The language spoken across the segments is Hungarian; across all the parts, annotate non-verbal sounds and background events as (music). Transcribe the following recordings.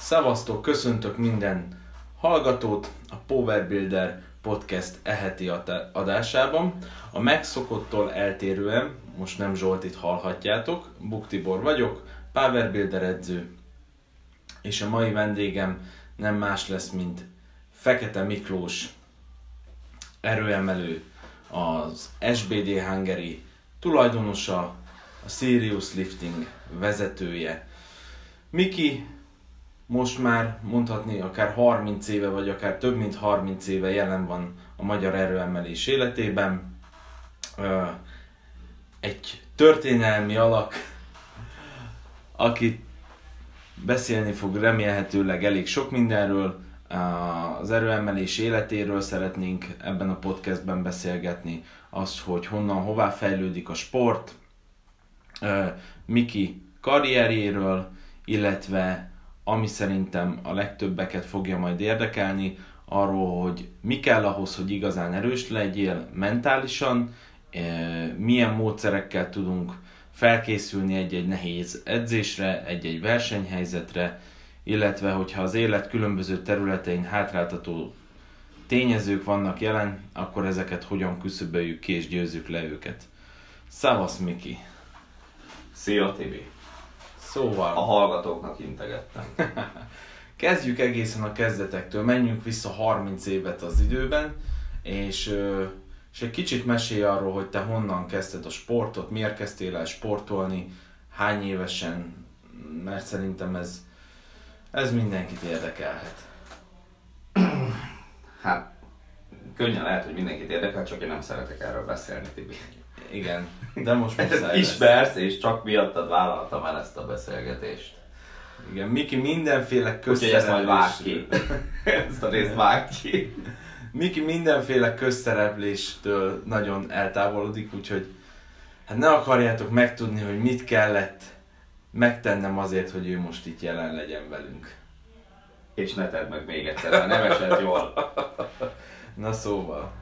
Szevasztok, köszöntök minden hallgatót a Power Builder podcast eheti adásában. A megszokottól eltérően, most nem Zsoltit hallhatjátok, Buktibor vagyok, Power Builder edző, és a mai vendégem nem más lesz, mint Fekete Miklós, erőemelő, az SBD Hungary tulajdonosa, a Sirius Lifting vezetője. Miki most már mondhatni akár 30 éve, vagy akár több mint 30 éve jelen van a magyar erőemelés életében. Egy történelmi alak, aki beszélni fog remélhetőleg elég sok mindenről, az erőemelés életéről szeretnénk ebben a podcastben beszélgetni, az, hogy honnan, hová fejlődik a sport, Miki karrierjéről, illetve ami szerintem a legtöbbeket fogja majd érdekelni, arról, hogy mi kell ahhoz, hogy igazán erős legyél mentálisan, milyen módszerekkel tudunk felkészülni egy-egy nehéz edzésre, egy-egy versenyhelyzetre, illetve hogyha az élet különböző területein hátráltató tényezők vannak jelen, akkor ezeket hogyan küszöböljük ki és győzzük le őket. Szavasz Miki! Szia Tibi! Szóval... A hallgatóknak integettem. (laughs) Kezdjük egészen a kezdetektől, menjünk vissza 30 évet az időben, és, és egy kicsit mesélj arról, hogy te honnan kezdted a sportot, miért kezdtél el sportolni, hány évesen, mert szerintem ez, ez mindenkit érdekelhet. Hát, könnyen lehet, hogy mindenkit érdekel, csak én nem szeretek erről beszélni, Tibi. Igen, de most muszáj Ismersz, és csak miattad vállaltam el ezt a beszélgetést. Igen, Miki mindenféle közszereplés... Úgyhogy ezt (laughs) ezt a részt vág ki. Miki mindenféle közszerepléstől nagyon eltávolodik, úgyhogy hát ne akarjátok megtudni, hogy mit kellett megtennem azért, hogy ő most itt jelen legyen velünk. És ne tedd meg még egyszer, mert nem esett jól. Na szóval.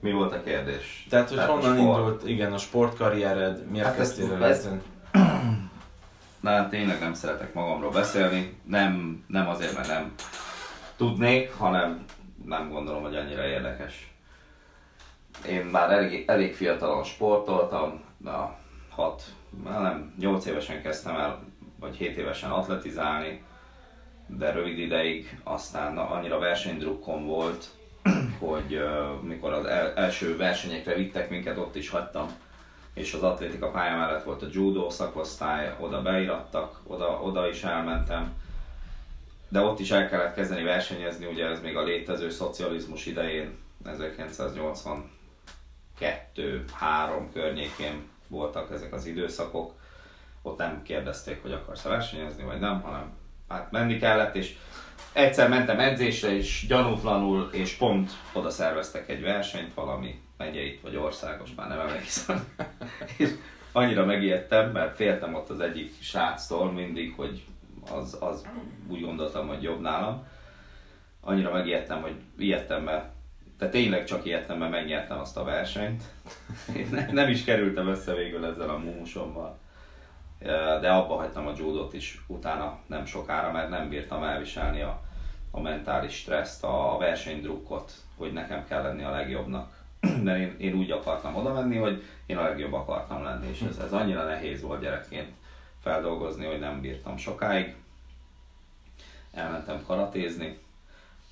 Mi volt a kérdés? Tehát, hogy Tehát honnan indult, igen, a sportkarriered, miért hát kezdtél el ezen? Na, tényleg nem szeretek magamról beszélni. Nem, nem azért, mert nem tudnék, hanem nem gondolom, hogy annyira érdekes. Én már elég, elég fiatalon sportoltam, a 6, nem, 8 évesen kezdtem el, vagy 7 évesen atletizálni, de rövid ideig aztán annyira versenydrukkom volt, hogy mikor az el, első versenyekre vittek minket, ott is hagytam, és az atlétika pálya mellett volt a judo szakosztály, oda beirattak, oda, oda is elmentem, de ott is el kellett kezdeni versenyezni, ugye ez még a létező szocializmus idején, 1982-3 környékén voltak ezek az időszakok, ott nem kérdezték, hogy akarsz versenyezni, vagy nem, hanem hát menni kellett, és egyszer mentem edzésre, és gyanútlanul, és pont oda szerveztek egy versenyt, valami megyeit vagy országos, már nem emlékszem. (laughs) és annyira megijedtem, mert féltem ott az egyik sráctól mindig, hogy az, az úgy gondoltam, hogy jobb nálam. Annyira megijedtem, hogy ijedtem, mert de tényleg csak ijedtem, mert megnyertem azt a versenyt. (laughs) Én ne, nem is kerültem össze végül ezzel a mumusommal de abba hagytam a judot is utána nem sokára, mert nem bírtam elviselni a, a mentális stresszt, a versenydrukkot, hogy nekem kell lenni a legjobbnak. (clears throat) Mert én, én úgy akartam oda menni, hogy én a legjobb akartam lenni, és ez, ez annyira nehéz volt gyerekként feldolgozni, hogy nem bírtam sokáig. Elmentem karatézni,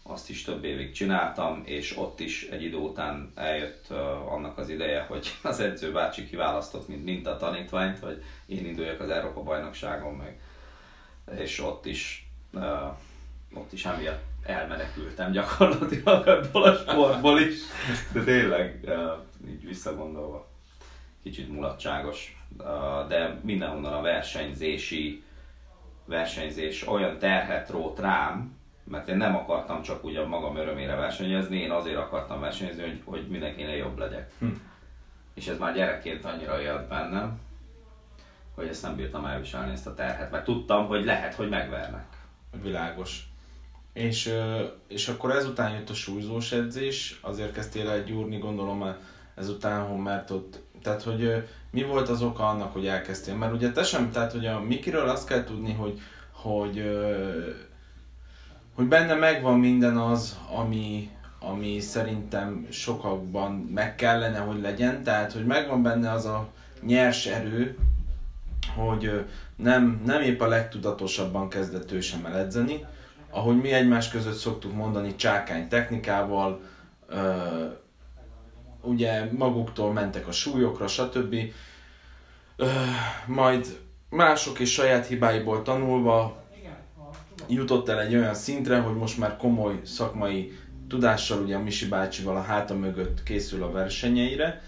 azt is több évig csináltam, és ott is egy idő után eljött annak az ideje, hogy (laughs) az edző bácsi kiválasztott, mint minta tanítványt, hogy én induljak az Európa bajnokságon meg. És ott is, ott is emiatt elmenekültem gyakorlatilag ebből a sportból is, de tényleg uh, így visszagondolva kicsit mulatságos, de mindenhonnan a versenyzési versenyzés olyan terhet rót rám, mert én nem akartam csak úgy a magam örömére versenyezni, én azért akartam versenyezni, hogy, hogy mindenkinél jobb legyek. Hm. És ez már gyerekként annyira élt bennem, hogy ezt nem bírtam elviselni ezt a terhet, mert tudtam, hogy lehet, hogy megvernek. Világos. És, és akkor ezután jött a súlyzós edzés, azért kezdtél el gyúrni, gondolom ezután, mert ott, tehát hogy mi volt az oka annak, hogy elkezdtél? Mert ugye te sem, tehát hogy a Mikiről azt kell tudni, hogy hogy, hogy benne megvan minden az, ami, ami szerintem sokakban meg kellene, hogy legyen, tehát hogy megvan benne az a nyers erő, hogy nem, nem épp a legtudatosabban kezdett ő sem edzeni, ahogy mi egymás között szoktuk mondani, csákány technikával, ugye maguktól mentek a súlyokra, stb. majd mások és saját hibáiból tanulva jutott el egy olyan szintre, hogy most már komoly szakmai tudással, ugye a Misi bácsival a háta mögött készül a versenyeire,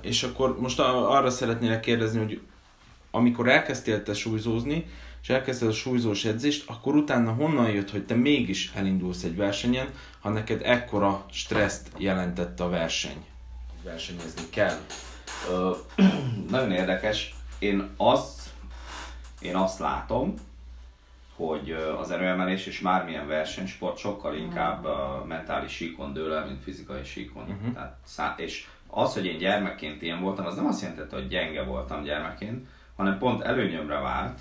és akkor most arra szeretnélek kérdezni, hogy amikor elkezdtél te súlyzózni, és elkezdted a súlyzós edzést, akkor utána honnan jött, hogy te mégis elindulsz egy versenyen, ha neked ekkora stresszt jelentett a verseny? Versenyezni kell. Ö, (clears throat) nagyon érdekes. Én azt, én azt látom, hogy az erőemelés és bármilyen versenysport sokkal inkább a mentális síkon dől el, mint fizikai síkon. Uh-huh. Tehát, szá- és az, hogy én gyermekként ilyen voltam, az nem azt jelenti, hogy gyenge voltam gyermekként, hanem pont előnyömre vált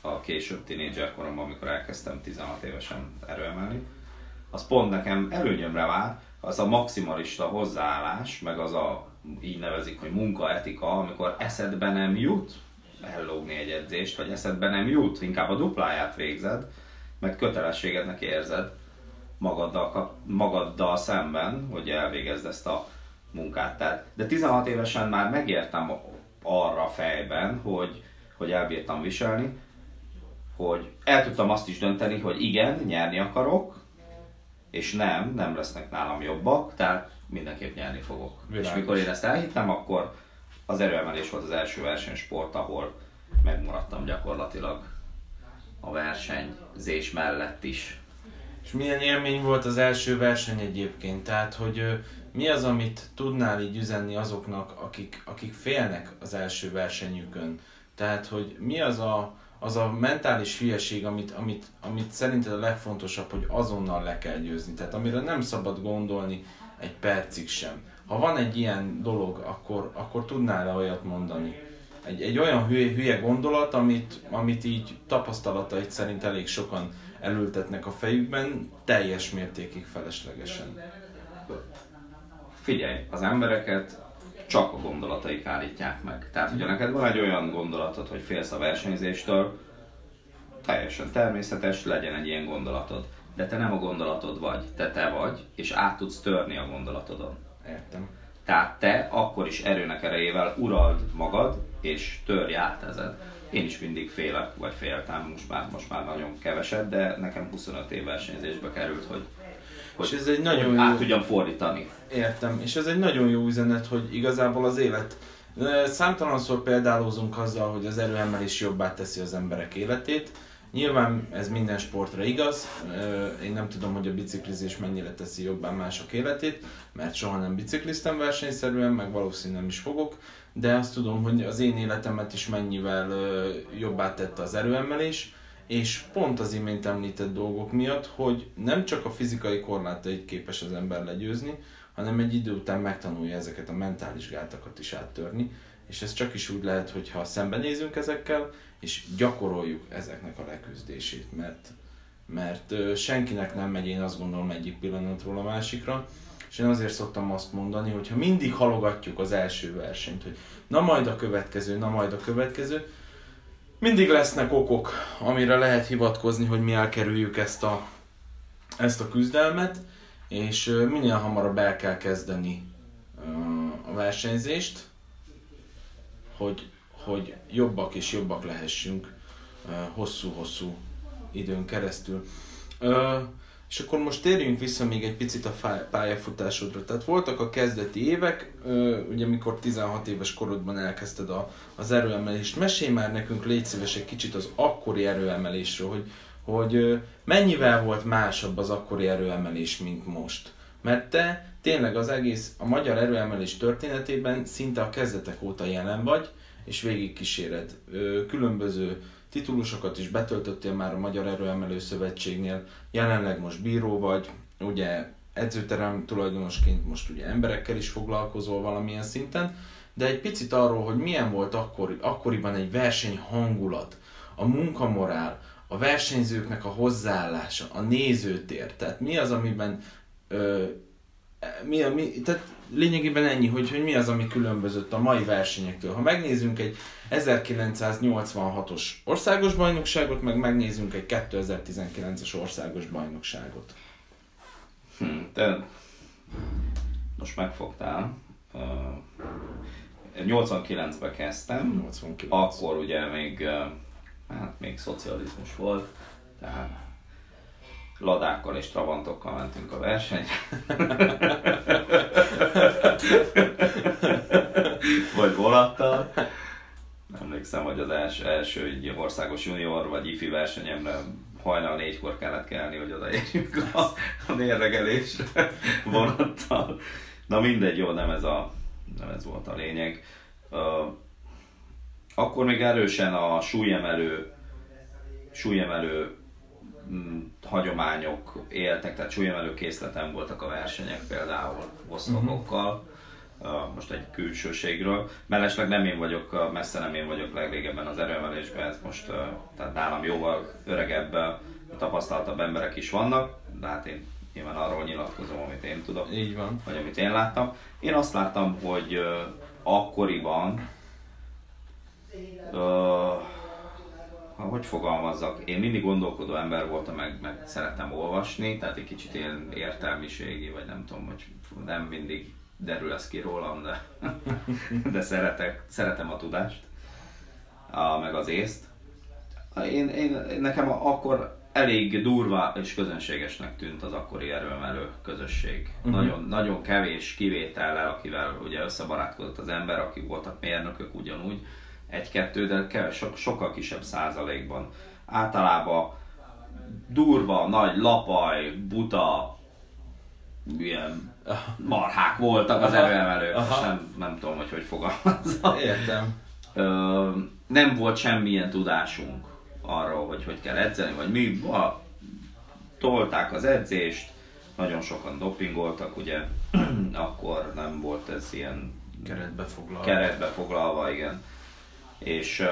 a később tínédzser koromban, amikor elkezdtem 16 évesen erőemelni, az pont nekem előnyömre vált, az a maximalista hozzáállás, meg az a, így nevezik, hogy munkaetika, amikor eszedbe nem jut ellógni egy edzést, vagy eszedbe nem jut, inkább a dupláját végzed, meg kötelességednek érzed magaddal, magaddal szemben, hogy elvégezd ezt a munkát. Tehát, de 16 évesen már megértem arra fejben, hogy, hogy elbírtam viselni, hogy el tudtam azt is dönteni, hogy igen, nyerni akarok, és nem, nem lesznek nálam jobbak, tehát mindenképp nyerni fogok. Világos. És mikor én ezt elhittem, akkor az erőemelés volt az első versenysport, ahol megmaradtam gyakorlatilag a versenyzés mellett is. És milyen élmény volt az első verseny egyébként? Tehát, hogy mi az, amit tudnál így üzenni azoknak, akik, akik félnek az első versenyükön? Tehát, hogy mi az a, az a mentális hülyeség, amit, amit, amit szerinted a legfontosabb, hogy azonnal le kell győzni. Tehát amire nem szabad gondolni egy percig sem. Ha van egy ilyen dolog, akkor, akkor tudnál-e olyat mondani? Egy, egy olyan hülye, hülye gondolat, amit, amit így tapasztalatait szerint elég sokan elültetnek a fejükben, teljes mértékig feleslegesen. Figyelj, az embereket csak a gondolataik állítják meg. Tehát, hogyha neked van egy olyan gondolatod, hogy félsz a versenyzéstől, teljesen természetes, legyen egy ilyen gondolatod. De te nem a gondolatod vagy, te te vagy, és át tudsz törni a gondolatodon. Értem. Tehát te akkor is erőnek erejével urald magad, és törj át ezen. Én is mindig félek, vagy féltem, most már, most már nagyon keveset, de nekem 25 év versenyzésbe került, hogy hogy, és ez egy nagyon át jó... tudjam fordítani. Értem, és ez egy nagyon jó üzenet, hogy igazából az élet Számtalanszor példálózunk azzal, hogy az erőemelés jobbá teszi az emberek életét. Nyilván ez minden sportra igaz. Én nem tudom, hogy a biciklizés mennyire teszi jobbá mások életét, mert soha nem bicikliztem versenyszerűen, meg valószínűleg nem is fogok, de azt tudom, hogy az én életemet is mennyivel jobbá tette az erőemelés és pont az imént említett dolgok miatt, hogy nem csak a fizikai korlátait képes az ember legyőzni, hanem egy idő után megtanulja ezeket a mentális gátakat is áttörni, és ez csak is úgy lehet, hogyha szembenézünk ezekkel, és gyakoroljuk ezeknek a leküzdését, mert, mert senkinek nem megy, én azt gondolom egyik pillanatról a másikra, és én azért szoktam azt mondani, hogy ha mindig halogatjuk az első versenyt, hogy na majd a következő, na majd a következő, mindig lesznek okok, amire lehet hivatkozni, hogy mi elkerüljük ezt a, ezt a küzdelmet, és minél hamarabb el kell kezdeni a versenyzést, hogy, hogy jobbak és jobbak lehessünk hosszú-hosszú időn keresztül. És akkor most térjünk vissza még egy picit a pályafutásodra. Tehát voltak a kezdeti évek, ugye mikor 16 éves korodban elkezdted a, az erőemelést. Mesélj már nekünk, légy szíves egy kicsit az akkori erőemelésről, hogy, hogy mennyivel volt másabb az akkori erőemelés, mint most. Mert te tényleg az egész, a magyar erőemelés történetében szinte a kezdetek óta jelen vagy, és végig kíséred. Különböző titulusokat is betöltöttél már a Magyar Erőemelő Szövetségnél, jelenleg most bíró vagy, ugye edzőterem tulajdonosként most ugye emberekkel is foglalkozol valamilyen szinten, de egy picit arról, hogy milyen volt akkor, akkoriban egy verseny hangulat, a munkamorál, a versenyzőknek a hozzáállása, a nézőtér, tehát mi az, amiben ö, mi, a, mi, tehát lényegében ennyi, hogy, hogy mi az, ami különbözött a mai versenyektől. Ha megnézzünk egy 1986-os országos bajnokságot, meg megnézzünk egy 2019-es országos bajnokságot. Hm, te most megfogtál. Uh, 89-ben kezdtem, 89. akkor ugye még, hát még szocializmus volt, tehát ladákkal és travantokkal mentünk a versenyre. vagy volattal. Emlékszem, hogy az első, első országos junior vagy ifi versenyemre hajnal négykor kellett kelni, hogy odaérjünk a, a mérlegelésre vonattal. Na mindegy, jó, nem ez, a, nem ez volt a lényeg. Akkor még erősen a súlyemelő, súlyemelő hagyományok éltek, tehát súlyemelő készleten voltak a versenyek például oszlopokkal. Uh-huh most egy külsőségről. Mellesleg nem én vagyok, messze nem én vagyok legrégebben az erőemelésben, ez most tehát nálam jóval öregebb, tapasztaltabb emberek is vannak, de hát én nyilván arról nyilatkozom, amit én tudok, Így van. vagy amit én láttam. Én azt láttam, hogy akkoriban uh, hogy fogalmazzak, én mindig gondolkodó ember voltam, meg, meg szerettem olvasni, tehát egy kicsit ilyen értelmiségi, vagy nem tudom, hogy nem mindig derül ez ki rólam, de, de szeretek, szeretem a tudást, a, meg az észt. Én, én, nekem akkor elég durva és közönségesnek tűnt az akkori erőemelő közösség. Uh-huh. Nagyon, nagyon kevés kivétellel, akivel ugye összebarátkozott az ember, aki voltak mérnökök ugyanúgy, egy-kettő, de so, sokkal kisebb százalékban. Általában durva, nagy lapaj, buta, ilyen marhák voltak az erőemelők, nem, nem tudom, hogy hogy fogalmazzam. Értem. Ö, nem volt semmilyen tudásunk arról, hogy hogy kell edzeni, vagy mi. Va, tolták az edzést, nagyon sokan dopingoltak, ugye, (clears throat) akkor nem volt ez ilyen keretbe foglalva. Keretbe foglalva, igen. És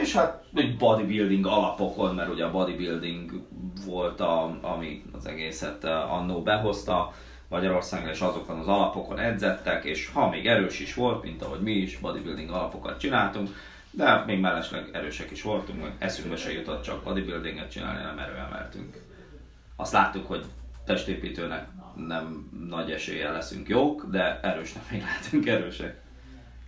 és hát egy bodybuilding alapokon, mert ugye a bodybuilding volt, a, ami az egészet annó behozta Magyarországra, és azokon az alapokon edzettek, és ha még erős is volt, mint ahogy mi is bodybuilding alapokat csináltunk, de még mellesleg erősek is voltunk, meg eszünkbe se jutott csak bodybuildinget csinálni, nem erőemeltünk. Azt láttuk, hogy testépítőnek nem nagy eséllyel leszünk jók, de erősnek még lehetünk erősek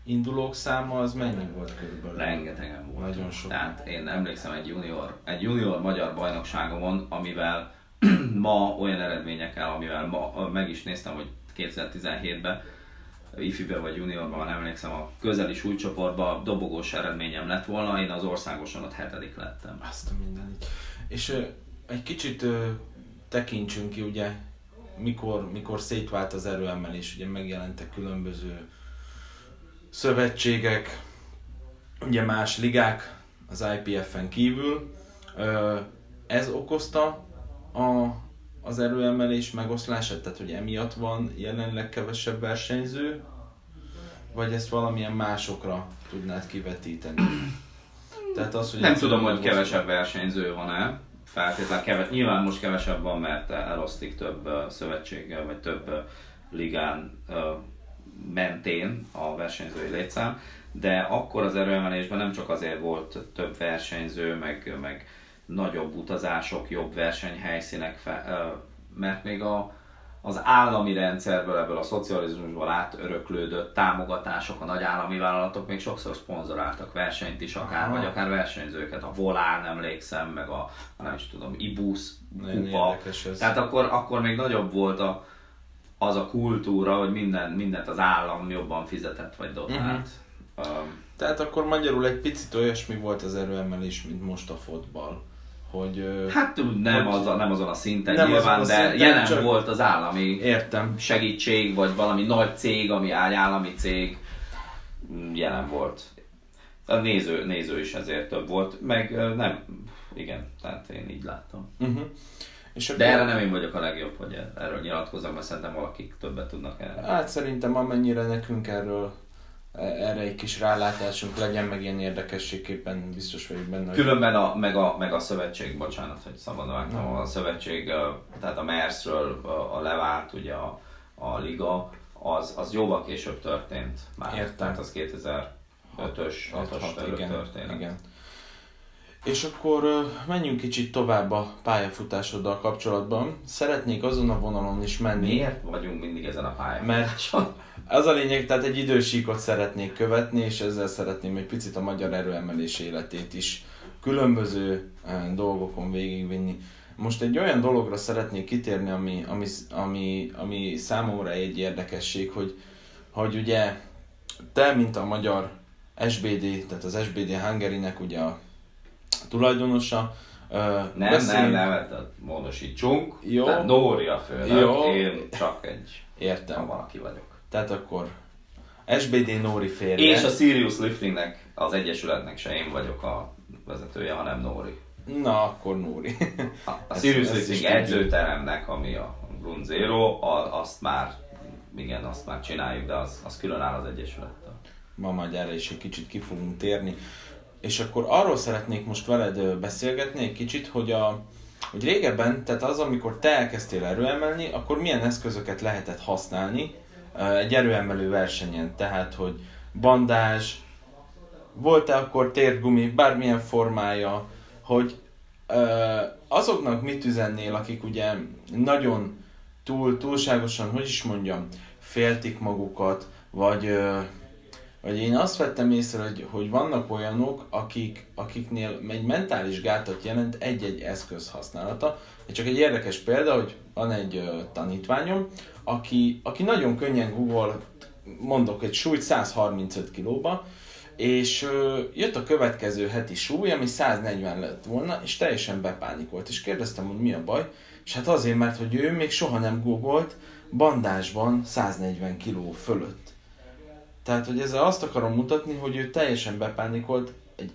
indulók száma az mennyi volt körülbelül? Rengetegen volt. Nagyon sok. Tehát én emlékszem egy junior, egy junior magyar bajnokságomon, amivel (clears throat) ma olyan eredményekkel, amivel ma meg is néztem, hogy 2017-ben ifibe vagy juniorban, emlékszem, a közeli súlycsoportban dobogós eredményem lett volna, én az országoson ott hetedik lettem. Azt a mindenit. És uh, egy kicsit uh, tekintsünk ki, ugye, mikor, mikor szétvált az erőemelés, ugye megjelentek különböző szövetségek, ugye más ligák az IPF-en kívül. Ez okozta a, az erőemelés megoszlását, tehát hogy emiatt van jelenleg kevesebb versenyző, vagy ezt valamilyen másokra tudnád kivetíteni? Tehát az, hogy Nem tudom, hogy kevesebb versenyző van-e, feltétlenül keves, nyilván most kevesebb van, mert elosztik több szövetséggel, vagy több ligán mentén a versenyzői létszám, de akkor az erőemelésben nem csak azért volt több versenyző, meg, meg nagyobb utazások, jobb versenyhelyszínek, mert még a, az állami rendszerből, ebből a szocializmusból átöröklődött támogatások, a nagy állami vállalatok még sokszor szponzoráltak versenyt is, akár, Aha. vagy akár versenyzőket, a Volán emlékszem, meg a, nem is tudom, Ibusz kupa. Tehát akkor, akkor még nagyobb volt a, az a kultúra, hogy minden, mindent az állam jobban fizetett vagy dotált. Uh-huh. Um, Tehát akkor magyarul egy picit olyasmi volt az erőemelés, mint most a fotball. Hogy, hát nem, hogy, az a, nem azon a szinten nem nyilván, azon a de szinten, jelen csak... volt az állami értem. segítség, vagy valami nagy cég, ami állami cég, jelen volt. A néző, néző is ezért több volt, meg nem, igen, tehát én így láttam. Uh-huh. És De erre nem én vagyok a legjobb, hogy erről nyilatkozzak, mert szerintem valakik többet tudnak erről. Hát szerintem amennyire nekünk erről e- erre egy kis rálátásunk legyen, meg ilyen érdekességképpen biztos vagyok benne. hogy- Különben a, meg, a, meg a szövetség, bocsánat, hogy szabadon vágtam, a szövetség, tehát a Mersről a, levált ugye a, a liga, az, az jóval később történt már. Értem. Tehát az 2005-ös, 6-os Hat, igen, történet. igen. És akkor menjünk kicsit tovább a pályafutásoddal kapcsolatban. Szeretnék azon a vonalon is menni. Miért vagyunk mindig ezen a pályán? Mert az a lényeg, tehát egy idősíkot szeretnék követni, és ezzel szeretném egy picit a magyar erőemelés életét is különböző dolgokon végigvinni. Most egy olyan dologra szeretnék kitérni, ami, ami, ami, ami számomra egy érdekesség, hogy, hogy ugye te, mint a magyar SBD, tehát az SBD Hungary-nek ugye a tulajdonosa, Nem, nem, beszéljünk- nem, tehát módosítsunk. Jó. Tehát Nóri a főnök, Jó. én csak egy Értem. ha valaki vagyok. Tehát akkor SBD Nóri férje. És a Sirius Liftingnek, az egyesületnek se én vagyok a vezetője, hanem Nóri. Na, akkor Nóri. A, a (laughs) Ezt- Sirius ezt Lifting edzőteremnek, ami a Grund Zero, a, azt már, igen, azt már csináljuk, de az, az külön áll az egyesülettől. Ma majd erre is egy kicsit ki fogunk térni. És akkor arról szeretnék most veled beszélgetni egy kicsit, hogy, a, hogy régebben, tehát az, amikor te elkezdtél erőemelni, akkor milyen eszközöket lehetett használni egy erőemelő versenyen. Tehát, hogy bandázs, volt-e akkor térgumi, bármilyen formája, hogy azoknak mit üzennél, akik ugye nagyon túl, túlságosan, hogy is mondjam, féltik magukat, vagy, vagy én azt vettem észre, hogy, hogy vannak olyanok, akik, akiknél egy mentális gátat jelent egy-egy eszköz használata. Csak egy érdekes példa, hogy van egy ö, tanítványom, aki, aki nagyon könnyen Google, mondok egy súlyt 135 kilóba, és ö, jött a következő heti súly, ami 140 lett volna, és teljesen bepánikolt. És kérdeztem, hogy mi a baj, és hát azért, mert hogy ő még soha nem googolt bandásban 140 kiló fölött. Tehát, hogy ezzel azt akarom mutatni, hogy ő teljesen bepánikolt egy,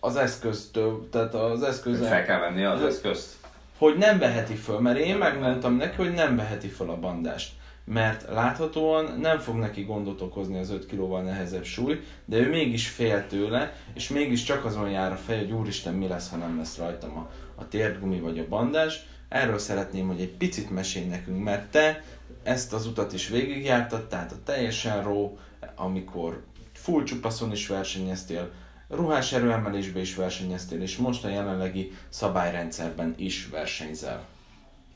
az eszköztől, tehát az eszköz Fel kell venni az eszközt. hogy nem veheti föl, mert én megmondtam neki, hogy nem veheti föl a bandást. Mert láthatóan nem fog neki gondot okozni az 5 kilóval nehezebb súly, de ő mégis fél tőle, és mégis csak azon jár a fej, hogy úristen, mi lesz, ha nem lesz rajtam a, a térdgumi vagy a bandás. Erről szeretném, hogy egy picit mesélj nekünk, mert te ezt az utat is végigjártad, tehát a teljesen ró, amikor full csupaszon is versenyeztél, ruhás erőemelésbe is versenyeztél, és most a jelenlegi szabályrendszerben is versenyzel.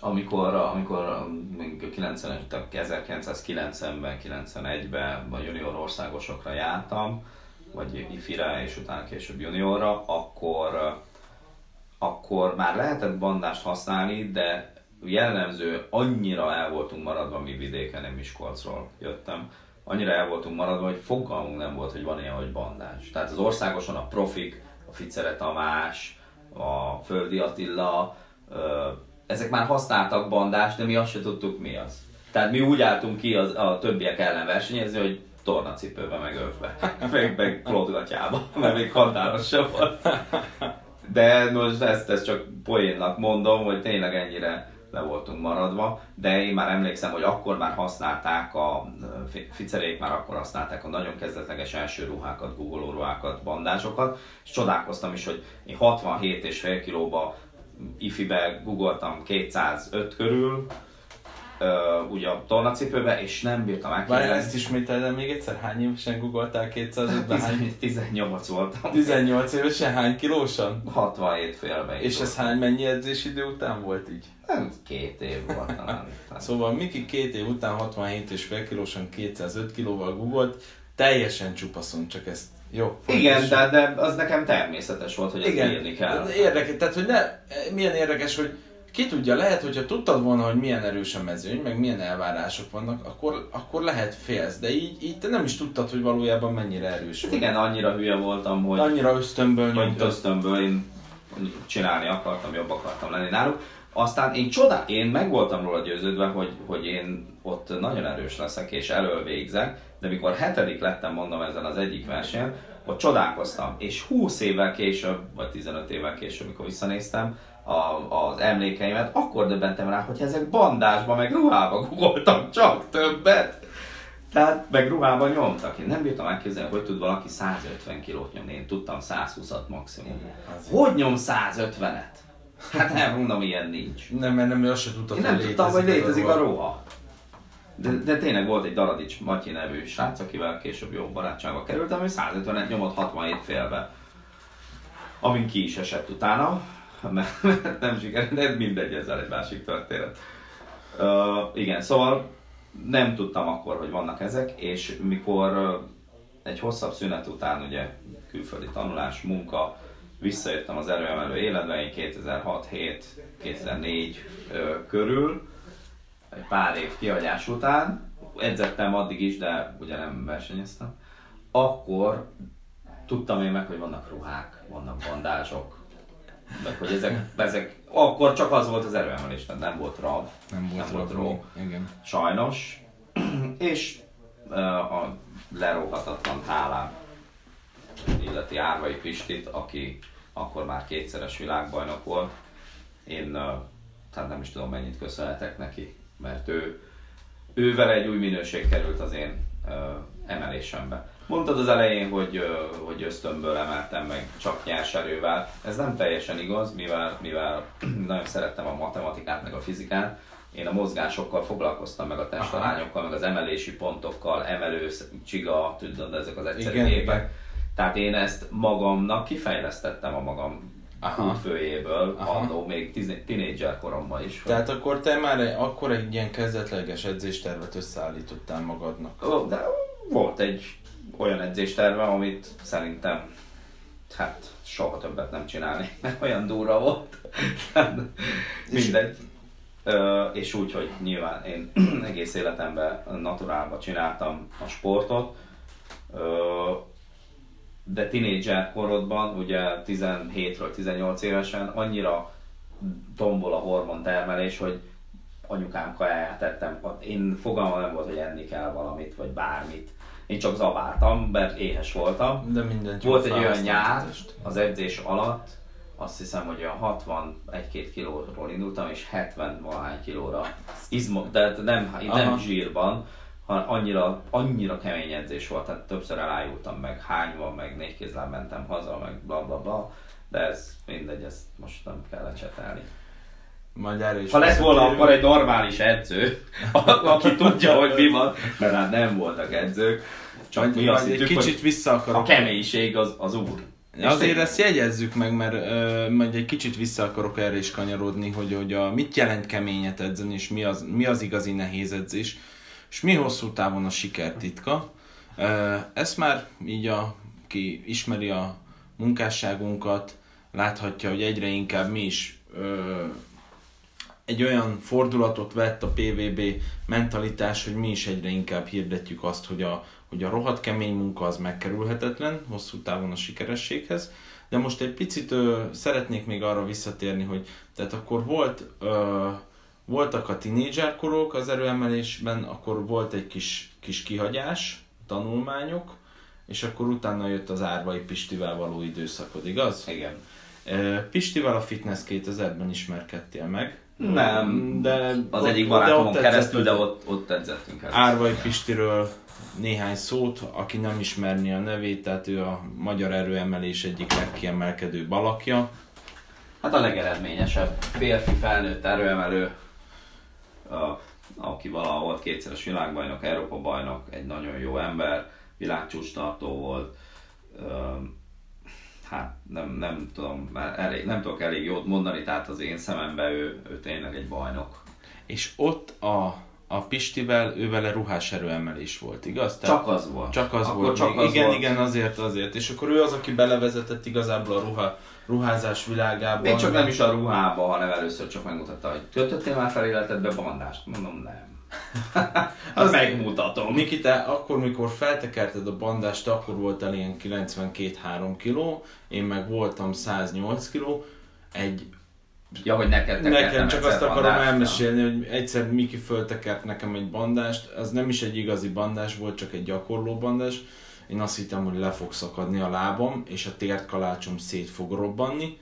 Amikor, amikor még a 90 tehát 1990-ben, 91-ben a junior országosokra jártam, vagy ifire és utána később juniorra, akkor, akkor már lehetett bandást használni, de jellemző, annyira el voltunk maradva mi vidéken, nem Miskolcról jöttem, annyira el voltunk maradva, hogy fogalmunk nem volt, hogy van ilyen, hogy bandás. Tehát az országoson a profik, a Ficere Tamás, a Földi Attila, ezek már használtak bandást, de mi azt se tudtuk mi az. Tehát mi úgy álltunk ki az, a többiek ellen versenyezni, hogy tornacipőbe, meg övbe, (laughs) meg, meg klódgatjába, (laughs) mert még határos sem volt. De most ezt, ezt csak poénnak mondom, hogy tényleg ennyire le voltunk maradva, de én már emlékszem, hogy akkor már használták a fi- ficerék, már akkor használták a nagyon kezdetleges első ruhákat, googoló ruhákat, bandásokat, és csodálkoztam is, hogy én 67,5 kilóba ifibe googoltam 205 körül, ö, ugye a tornacipőbe, és nem bírtam Várjál, elképzelni. ezt ismételd el még egyszer, hány évesen googoltál 205-ben? Hány? 18 voltam. 18 évesen, hány kilósan? 67 félbe És ez hány mennyi edzésidő után volt így? Nem, két év volt talán. (laughs) Szóval Miki két év után 67 és fél kilósan 205 kilóval googolt, teljesen csupaszon, csak ezt jó. Igen, de, de az nekem természetes volt, hogy ezt Igen, írni kell. érdekes, tehát hogy ne, milyen érdekes, hogy ki tudja, lehet, hogyha tudtad volna, hogy milyen erős a mezőny, meg milyen elvárások vannak, akkor, akkor lehet félsz, de így, így te nem is tudtad, hogy valójában mennyire erős Hát igen, annyira hülye voltam, hogy, Annyira ösztönből hogy nyomtad. ösztönből én csinálni akartam, jobb akartam lenni náluk. Aztán én csodál, én meg voltam róla győződve, hogy, hogy én ott nagyon erős leszek és elől végzek, de mikor hetedik lettem, mondom ezen az egyik versenyen, ott csodálkoztam, és 20 évvel később, vagy 15 évvel később, mikor visszanéztem a, az emlékeimet, akkor döbbentem rá, hogy ezek bandásba, meg ruhába googoltam csak többet. Tehát meg ruhában nyomtak. Én nem bírtam elképzelni, hogy tud valaki 150 kilót nyomni. Én tudtam 120-at maximum. Hogy nyom 150-et? Hát nem mondom, ilyen nincs. Nem, mert nem, azt se tudtad, Én nem tudtam, hogy létezik a ruha. De, de tényleg volt egy Daradics Matyi nevű srác, akivel később jó barátságba kerültem, és 150-et nyomott 67 félbe. Amin ki is esett utána, mert nem sikerült, de mindegy, ezzel egy másik történet. Uh, igen, szóval nem tudtam akkor, hogy vannak ezek, és mikor egy hosszabb szünet után, ugye külföldi tanulás, munka, visszajöttem az erőemelő életbe, én 2006-7-2004 uh, körül, egy pár év kihagyás után, edzettem addig is, de ugye nem versenyeztem, akkor tudtam én meg, hogy vannak ruhák, vannak bandázsok, meg hogy ezek, ezek, akkor csak az volt az erőemelés, tehát nem volt RAV, Nem volt, nem volt RAV, Igen. sajnos, (clears throat) és a leróhatatlan hálám illeti Árvai Pistit, aki akkor már kétszeres világbajnok volt. Én tehát nem is tudom mennyit köszönhetek neki, mert ő, ővel egy új minőség került az én emelésembe. Mondtad az elején, hogy, hogy ösztönből emeltem meg csak nyers erővel. Ez nem teljesen igaz, mivel, mivel (clears throat) nagyon szerettem a matematikát, meg a fizikát. Én a mozgásokkal foglalkoztam, meg a testalányokkal, meg az emelési pontokkal, emelő, csiga, tudod, ezek az egyszerű Igen, gépek. igen. Tehát én ezt magamnak kifejlesztettem a magam Aha. útfőjéből, Aha. annó még tinédzser koromban is. hogy- Tehát akkor te már egy, akkor egy ilyen kezdetleges edzéstervet összeállítottál magadnak. De volt egy olyan edzésterve, amit szerintem hát soha többet nem csinálni, (laughs) mert olyan durva volt. Mindegy. Ö, és úgy, hogy nyilván én (clears throat) egész életemben naturálba csináltam a sportot, Ö, de tinédzser korodban, ugye 17-ről 18 évesen annyira tombol a hormontermelés, hogy anyukám kajáját tettem. Én fogalmam nem volt, hogy enni kell valamit, vagy bármit. Én csak zabáltam, mert éhes voltam. De mindent Volt egy olyan nyár az edzés alatt, azt hiszem, hogy olyan 61-2 kilóról indultam, és 70 valahány kilóra izmo, de nem, nem Aha. zsírban, hanem annyira, annyira kemény edzés volt, tehát többször elájultam, meg hányva, meg négy kézláb mentem haza, meg bla bla bla, de ez mindegy, ezt most nem kell lecsetelni. Majd erre is Ha lett volna visszatérünk. akkor egy normális edző, (laughs) aki tudja, hogy mi van, mert hát nem voltak edzők, csak Majd, mi azt majd egy hittük, kicsit vissza a akarok. keménység az, az úr. És Azért ezt jegyezzük meg, mert ö, majd egy kicsit vissza akarok erre is kanyarodni, hogy, hogy a, mit jelent keményet edzeni, és mi az, mi az igazi nehéz edzés, és mi hosszú távon a siker titka. Ö, ezt már így a, ki ismeri a munkásságunkat, láthatja, hogy egyre inkább mi is ö, egy olyan fordulatot vett a PVB mentalitás, hogy mi is egyre inkább hirdetjük azt, hogy a, hogy a rohadt kemény munka az megkerülhetetlen hosszú távon a sikerességhez. De most egy picit ö, szeretnék még arra visszatérni, hogy tehát akkor volt, ö, voltak a tinédzserkorok az erőemelésben, akkor volt egy kis, kis kihagyás, tanulmányok, és akkor utána jött az Árvai Pistivel való időszakod, igaz? Igen. Pistivel a Fitness 2000-ben ismerkedtél meg. Nem, de Az ott- egyik de barátomon ott keresztül, de ott, ott edzettünk el. Árvai Pistiről néhány szót, aki nem ismerni a nevét, tehát ő a magyar erőemelés egyik legkiemelkedőbb alakja. Hát a legeredményesebb férfi felnőtt erőemelő, a, aki valaha volt kétszeres világbajnok, Európa bajnok, egy nagyon jó ember, világcsúcs tartó volt. Hát nem, nem tudom, elég, nem tudok elég jót mondani, tehát az én szememben ő, ő tényleg egy bajnok. És ott a, a Pistivel, ő vele ruhás erőemelés volt, igaz? Csak az volt. Csak az Akkor volt. csak az igen, volt. igen, azért, azért. És akkor ő az, aki belevezetett igazából a ruha, ruházás világába. Még csak nem is a ruhába, hanem először csak megmutatta, hogy kötöttél már fel életedbe bandást? Mondom, nem. (laughs) Az megmutatom. Niki, te akkor, mikor feltekerted a bandást, akkor voltál ilyen 92-3 kiló, én meg voltam 108 kiló. Egy, Ja, hogy neked nekem csak azt akarom bandást, elmesélni, hogy egyszer Miki föltekert nekem egy bandást, az nem is egy igazi bandás volt, csak egy gyakorló bandás. Én azt hittem, hogy le fog szakadni a lábam, és a tértkalácsom szét fog robbanni.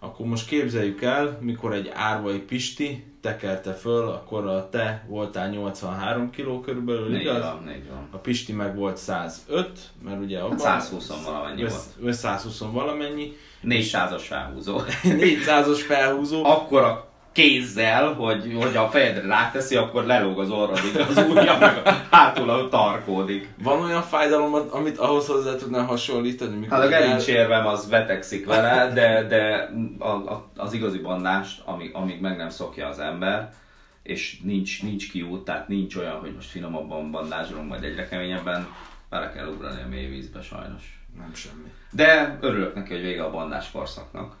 Akkor most képzeljük el, mikor egy árvai Pisti tekerte föl, akkor a te voltál 83 kg körülbelül, Négy igaz? van, négy van. A Pisti meg volt 105, mert ugye abban... Hát 120 valamennyi volt. Vagy 120 valamennyi. 400-as felhúzó. (laughs) 400-os felhúzó. Akkora kézzel, hogy, hogy a fejedre ráteszi, akkor lelóg az orrodik, az ujja, meg a hátul tarkódik. Van olyan fájdalom, amit ahhoz hozzá tudnál hasonlítani? Mikor Hát a gerincérvem az vetekszik vele, de, de a, a, az igazi bandást, amíg, amíg meg nem szokja az ember, és nincs, nincs kiút, tehát nincs olyan, hogy most finomabban bandázsolunk, majd egyre keményebben, bele kell ugrani a mély vízbe sajnos. Nem semmi. De örülök neki, hogy vége a bandás korszaknak.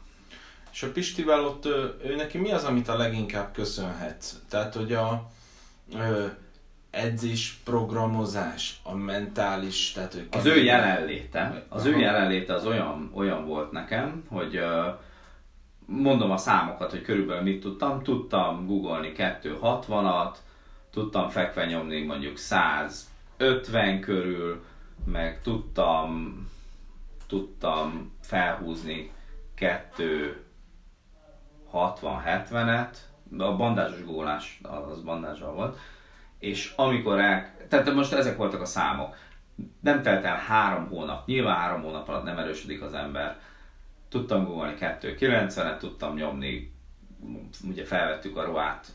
És a Pistivel ott ö, ő neki mi az, amit a leginkább köszönhetsz? Tehát, hogy a ö, edzés, programozás, a mentális, tehát hogy Az ő jelenléte, az ő jelenléte az olyan, olyan volt nekem, hogy ö, mondom a számokat, hogy körülbelül mit tudtam. Tudtam googolni 260-at, tudtam fekve nyomni mondjuk 150 körül, meg tudtam, tudtam felhúzni 260-70-et, a bandázsos gólás, az bandázsal volt, és amikor el, tehát most ezek voltak a számok, nem telt el három hónap, nyilván három hónap alatt nem erősödik az ember. Tudtam googolni 290-et, tudtam nyomni, ugye felvettük a roát,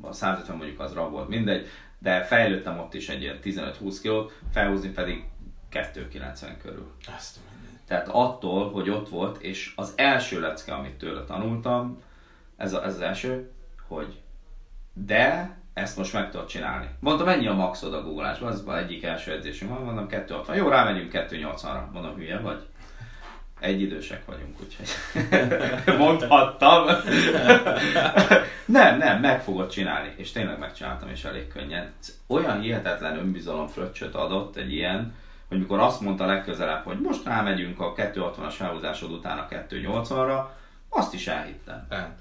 a 150 mondjuk az volt, mindegy, de fejlődtem ott is egy ilyen 15-20 kilót, felhúzni pedig 290 körül. Ezt a mindenit. Tehát attól, hogy ott volt, és az első lecke, amit tőle tanultam, ez, a, ez az első, hogy de ezt most meg tudod csinálni. Mondtam, mennyi a maxod a googolásban, az egyik első edzésünk van, mondom 260. Jó, rámegyünk 280-ra. Mondom, hülye vagy? Egy idősek vagyunk, úgyhogy (laughs) mondhattam. (laughs) nem, nem, meg fogod csinálni. És tényleg megcsináltam, és elég könnyen. Olyan hihetetlen önbizalom fröccsöt adott egy ilyen, hogy mikor azt mondta legközelebb, hogy most rámegyünk a 260-as felhúzásod után a 280-ra, azt is elhittem. El.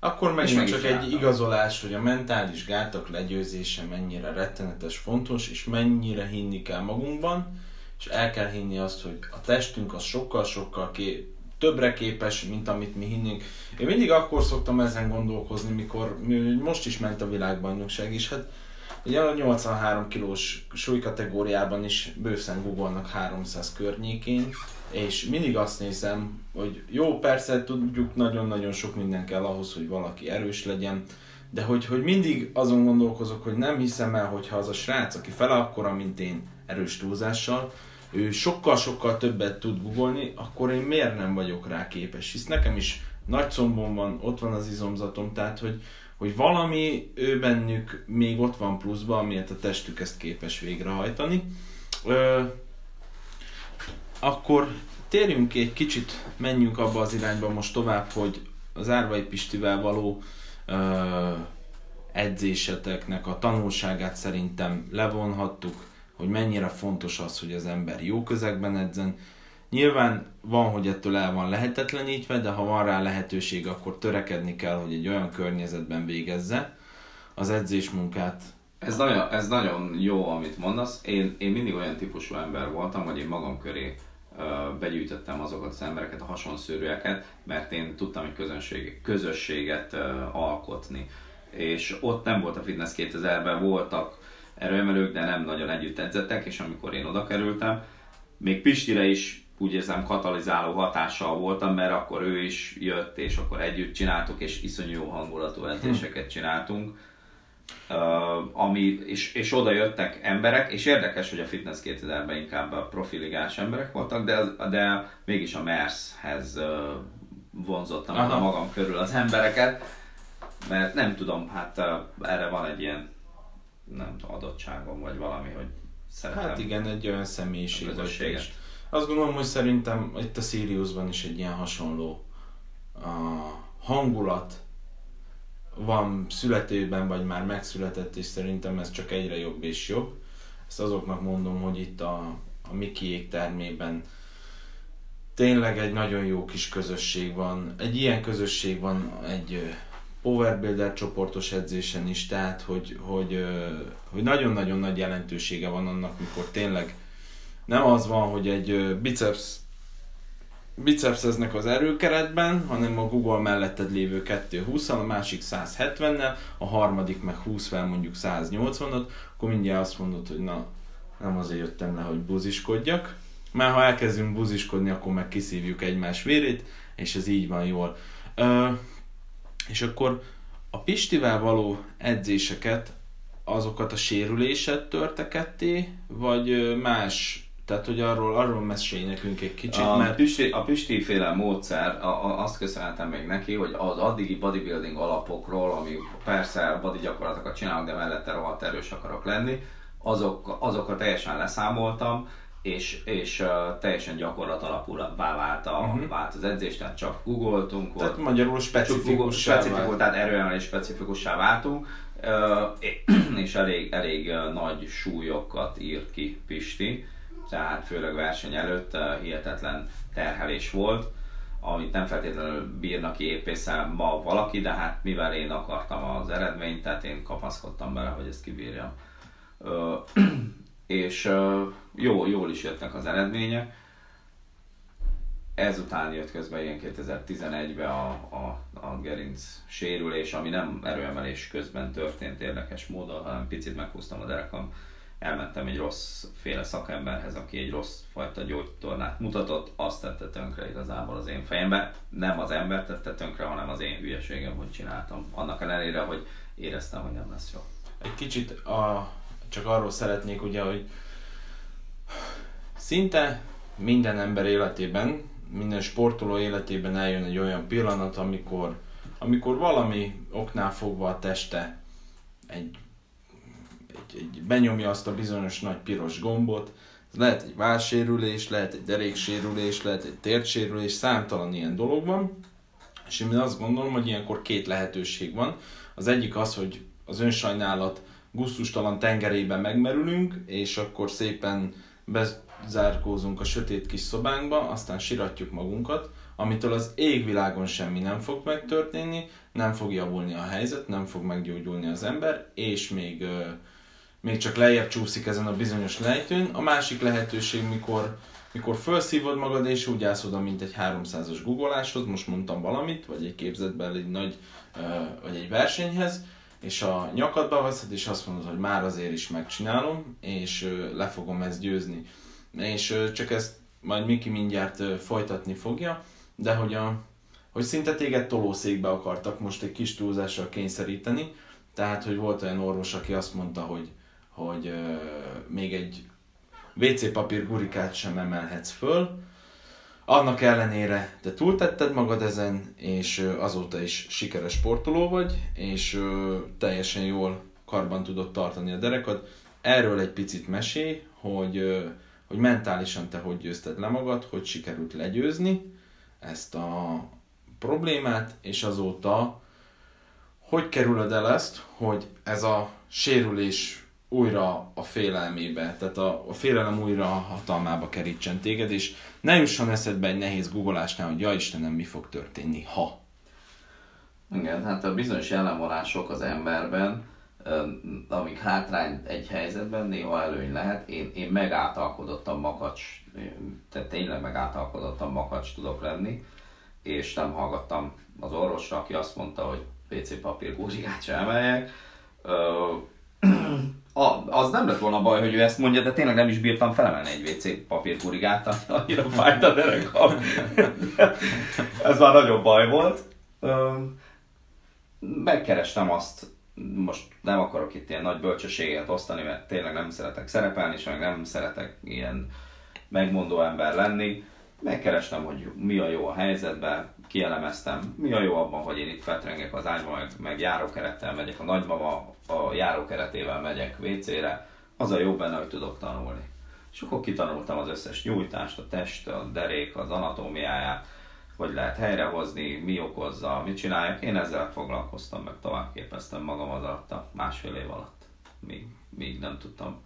Akkor És meg is csak egy igazolás, hogy a mentális gátak legyőzése mennyire rettenetes fontos, és mennyire hinni kell magunkban, és el kell hinni azt, hogy a testünk az sokkal-sokkal ké- többre képes, mint amit mi hinnénk. Én mindig akkor szoktam ezen gondolkozni, mikor mi- most is ment a világbajnokság is, hát ugye a 83 kilós súlykategóriában is bőszen googolnak 300 környékén, és mindig azt nézem, hogy jó, persze tudjuk, nagyon-nagyon sok minden kell ahhoz, hogy valaki erős legyen, de hogy, hogy mindig azon gondolkozok, hogy nem hiszem el, hogyha az a srác, aki fele akkora, mint én, erős túlzással, ő sokkal-sokkal többet tud googolni, akkor én miért nem vagyok rá képes? Hisz nekem is nagy combom van, ott van az izomzatom, tehát hogy, hogy valami ő bennük még ott van pluszban, amiért a testük ezt képes végrehajtani. Ö, akkor térjünk egy kicsit, menjünk abba az irányba most tovább, hogy az Árvai Pistivel való ö, edzéseteknek a tanulságát szerintem levonhattuk, hogy mennyire fontos az, hogy az ember jó közegben edzen. Nyilván van, hogy ettől el van lehetetlenítve, de ha van rá lehetőség, akkor törekedni kell, hogy egy olyan környezetben végezze az edzésmunkát. Ez nagyon, ez nagyon jó, amit mondasz. Én, én mindig olyan típusú ember voltam, hogy én magam köré begyűjtöttem azokat az embereket, a hasonszűrűeket, mert én tudtam egy közönség, közösséget alkotni. És ott nem volt a Fitness 2000-ben, voltak erőemelők, de nem nagyon együtt edzettek, és amikor én oda kerültem, még Pistire is úgy érzem katalizáló hatással voltam, mert akkor ő is jött, és akkor együtt csináltuk, és iszonyú jó hangulatú edzéseket csináltunk. Uh, ami, és, és oda jöttek emberek, és érdekes, hogy a Fitness 2000-ben inkább a profiligás emberek voltak, de, de mégis a MERS-hez uh, vonzottam Aha. magam körül az embereket, mert nem tudom, hát uh, erre van egy ilyen nem tudom, adottságom, vagy valami, hogy szeretem. Hát igen, egy olyan személyiség A Azt gondolom, hogy szerintem itt a Siriusban is egy ilyen hasonló a hangulat van születőben, vagy már megszületett, és szerintem ez csak egyre jobb és jobb. Ezt azoknak mondom, hogy itt a, a Mikiék termében tényleg egy nagyon jó kis közösség van. Egy ilyen közösség van egy Powerbuilder csoportos edzésen is, tehát hogy, hogy, hogy nagyon-nagyon nagy jelentősége van annak, mikor tényleg nem az van, hogy egy biceps bicepszeznek az erőkeretben, hanem a Google melletted lévő 220 a másik 170-nel, a harmadik meg 20 fel mondjuk 180-ot, akkor mindjárt azt mondod, hogy na, nem azért jöttem le, hogy buziskodjak. Már ha elkezdünk buziskodni, akkor meg kiszívjuk egymás vérét, és ez így van jól. Ö, és akkor a Pistivel való edzéseket, azokat a sérüléset törteketté, vagy más tehát, hogy arról, arról mesélj nekünk egy kicsit, a mert... Pisti, a Pisti féle módszer, a, a, azt köszönhetem még neki, hogy az addigi bodybuilding alapokról, ami persze body gyakorlatokat csinálok, de mellette rohadt erős akarok lenni, azok, azokat teljesen leszámoltam, és, és uh, teljesen gyakorlat alapúvá vált, a, uh-huh. vált az edzés, tehát csak googoltunk. Tehát volt, magyarul specifikus. Specifikus, tehát erőemelés specifikussá váltunk, uh, (clears throat) és elég, elég nagy súlyokat írt ki Pisti tehát főleg verseny előtt hihetetlen terhelés volt, amit nem feltétlenül bírna ki épészel ma valaki, de hát mivel én akartam az eredményt, tehát én kapaszkodtam bele, hogy ezt kibírjam. (clears throat) és jó, jól is jöttek az eredmények. Ezután jött közben ilyen 2011-ben a, a, a gerinc sérülés, ami nem erőemelés közben történt érdekes módon, hanem picit meghúztam a derekam elmentem egy rossz féle szakemberhez, aki egy rossz fajta gyógytornát mutatott, azt tette tönkre igazából az én fejembe. Nem az ember tette tönkre, hanem az én hülyeségem, hogy csináltam. Annak ellenére, hogy éreztem, hogy nem lesz jó. Egy kicsit a, csak arról szeretnék ugye, hogy szinte minden ember életében, minden sportoló életében eljön egy olyan pillanat, amikor, amikor valami oknál fogva a teste egy egy, egy, benyomja azt a bizonyos nagy piros gombot, ez lehet egy válsérülés, lehet egy deréksérülés, lehet egy térdsérülés, számtalan ilyen dolog van, és én azt gondolom, hogy ilyenkor két lehetőség van. Az egyik az, hogy az önsajnálat gusztustalan tengerében megmerülünk, és akkor szépen bezárkózunk a sötét kis szobánkba, aztán siratjuk magunkat, amitől az égvilágon semmi nem fog megtörténni, nem fog javulni a helyzet, nem fog meggyógyulni az ember, és még még csak lejjebb csúszik ezen a bizonyos lejtőn. A másik lehetőség, mikor, mikor felszívod magad és úgy állsz oda, mint egy 300-as googoláshoz, most mondtam valamit, vagy egy képzetben egy nagy, vagy egy versenyhez, és a nyakadba veszed, és azt mondod, hogy már azért is megcsinálom, és le fogom ezt győzni. És csak ezt majd Miki mindjárt folytatni fogja, de hogy, a, hogy szinte téged tolószékbe akartak most egy kis túlzással kényszeríteni, tehát, hogy volt olyan orvos, aki azt mondta, hogy hogy euh, még egy WC papír gurikát sem emelhetsz föl. Annak ellenére te túltetted magad ezen, és azóta is sikeres sportoló vagy, és ö, teljesen jól karban tudod tartani a derekad. Erről egy picit mesélj, hogy, ö, hogy mentálisan te hogy győzted le magad, hogy sikerült legyőzni ezt a problémát, és azóta hogy kerülöd el ezt, hogy ez a sérülés újra a félelmébe, tehát a, a félelem újra a hatalmába kerítsen téged, és ne jusson eszedbe egy nehéz googolásnál, hogy ja Istenem, mi fog történni, ha. Igen, hát a bizonyos ellenvonások az emberben, amik hátrány egy helyzetben, néha előny lehet. Én, én megáltalkodottam makacs, tehát tényleg megáltalkodottam makacs tudok lenni, és nem hallgattam az orvosra, aki azt mondta, hogy PC papír gúzsigát sem emeljek a, az nem lett volna baj, hogy ő ezt mondja, de tényleg nem is bírtam felemelni egy WC papírkurigát, annyira (laughs) fájt a derekam. Ez már nagyon baj volt. Megkerestem azt, most nem akarok itt ilyen nagy bölcsességet osztani, mert tényleg nem szeretek szerepelni, és meg nem szeretek ilyen megmondó ember lenni. Megkerestem, hogy mi a jó a helyzetben, kielemeztem, mi a jó abban, hogy én itt fetrengek az ágyban, meg, meg járókerettel megyek, a nagymama a járókeretével megyek WC-re, az a jó benne, hogy tudok tanulni. És akkor kitanultam az összes nyújtást, a test, a derék, az anatómiáját, hogy lehet helyrehozni, mi okozza, mit csinálják. Én ezzel foglalkoztam, meg továbbképeztem magam az alatt a másfél év alatt, míg, míg nem tudtam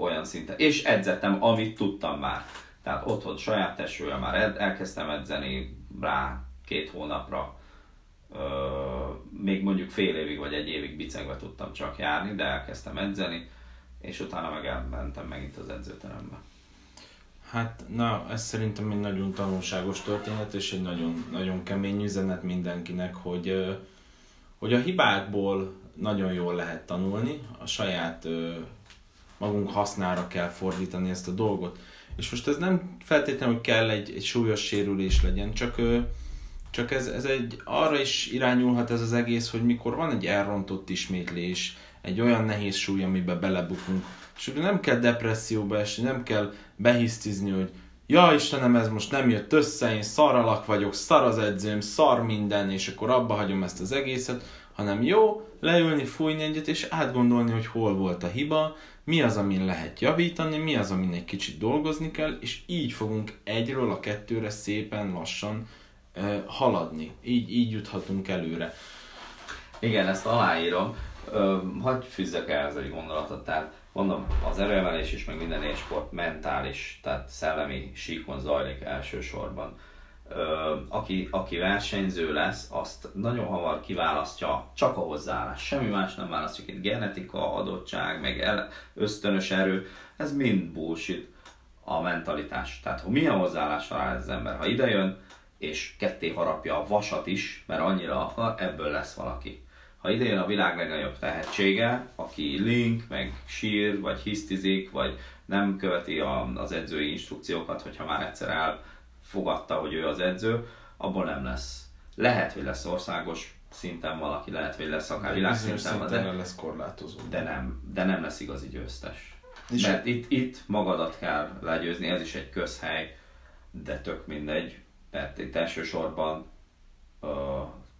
olyan szinten. És edzettem, amit tudtam már. Tehát otthon saját testről már elkezdtem edzeni, rá két hónapra, még mondjuk fél évig vagy egy évig bicegve tudtam csak járni, de elkezdtem edzeni, és utána meg elmentem megint az edzőterembe. Hát, na, ez szerintem egy nagyon tanulságos történet, és egy nagyon, nagyon kemény üzenet mindenkinek, hogy, hogy a hibákból nagyon jól lehet tanulni, a saját magunk hasznára kell fordítani ezt a dolgot. És most ez nem feltétlenül, hogy kell egy, egy súlyos sérülés legyen, csak, csak ez, ez egy, arra is irányulhat ez az egész, hogy mikor van egy elrontott ismétlés, egy olyan nehéz súly, amiben belebukunk, és nem kell depresszióba esni, nem kell behisztizni, hogy ja Istenem, ez most nem jött össze, én szaralak vagyok, szar az edzőm, szar minden, és akkor abba hagyom ezt az egészet, hanem jó, leülni, fújni egyet, és átgondolni, hogy hol volt a hiba, mi az, amin lehet javítani, mi az, amin egy kicsit dolgozni kell, és így fogunk egyről a kettőre szépen lassan uh, haladni. Így, így juthatunk előre. Igen, ezt aláírom. hagyj fűzzek el ez egy gondolatot. Tehát mondom, az erőemelés is, meg minden élsport mentális, tehát szellemi síkon zajlik elsősorban. Aki, aki versenyző lesz, azt nagyon hamar kiválasztja csak a hozzáállás. Semmi más nem választjuk itt. Genetika, adottság, meg el, ösztönös erő, ez mind bullshit a mentalitás. Tehát, hogy milyen hozzáállással áll ez az ember, ha idejön, és ketté harapja a vasat is, mert annyira akar, ebből lesz valaki ha idejön a világ legnagyobb tehetsége, aki link, meg sír, vagy hisztizik, vagy nem követi a, az edzői instrukciókat, hogyha már egyszer elfogadta, hogy ő az edző, abból nem lesz. Lehet, hogy lesz országos szinten valaki, lehet, hogy lesz akár világszinten, de, de, lesz korlátozó. De nem, de nem lesz igazi győztes. És Mert itt, itt magadat kell legyőzni, ez is egy közhely, de tök mindegy, mert itt elsősorban uh,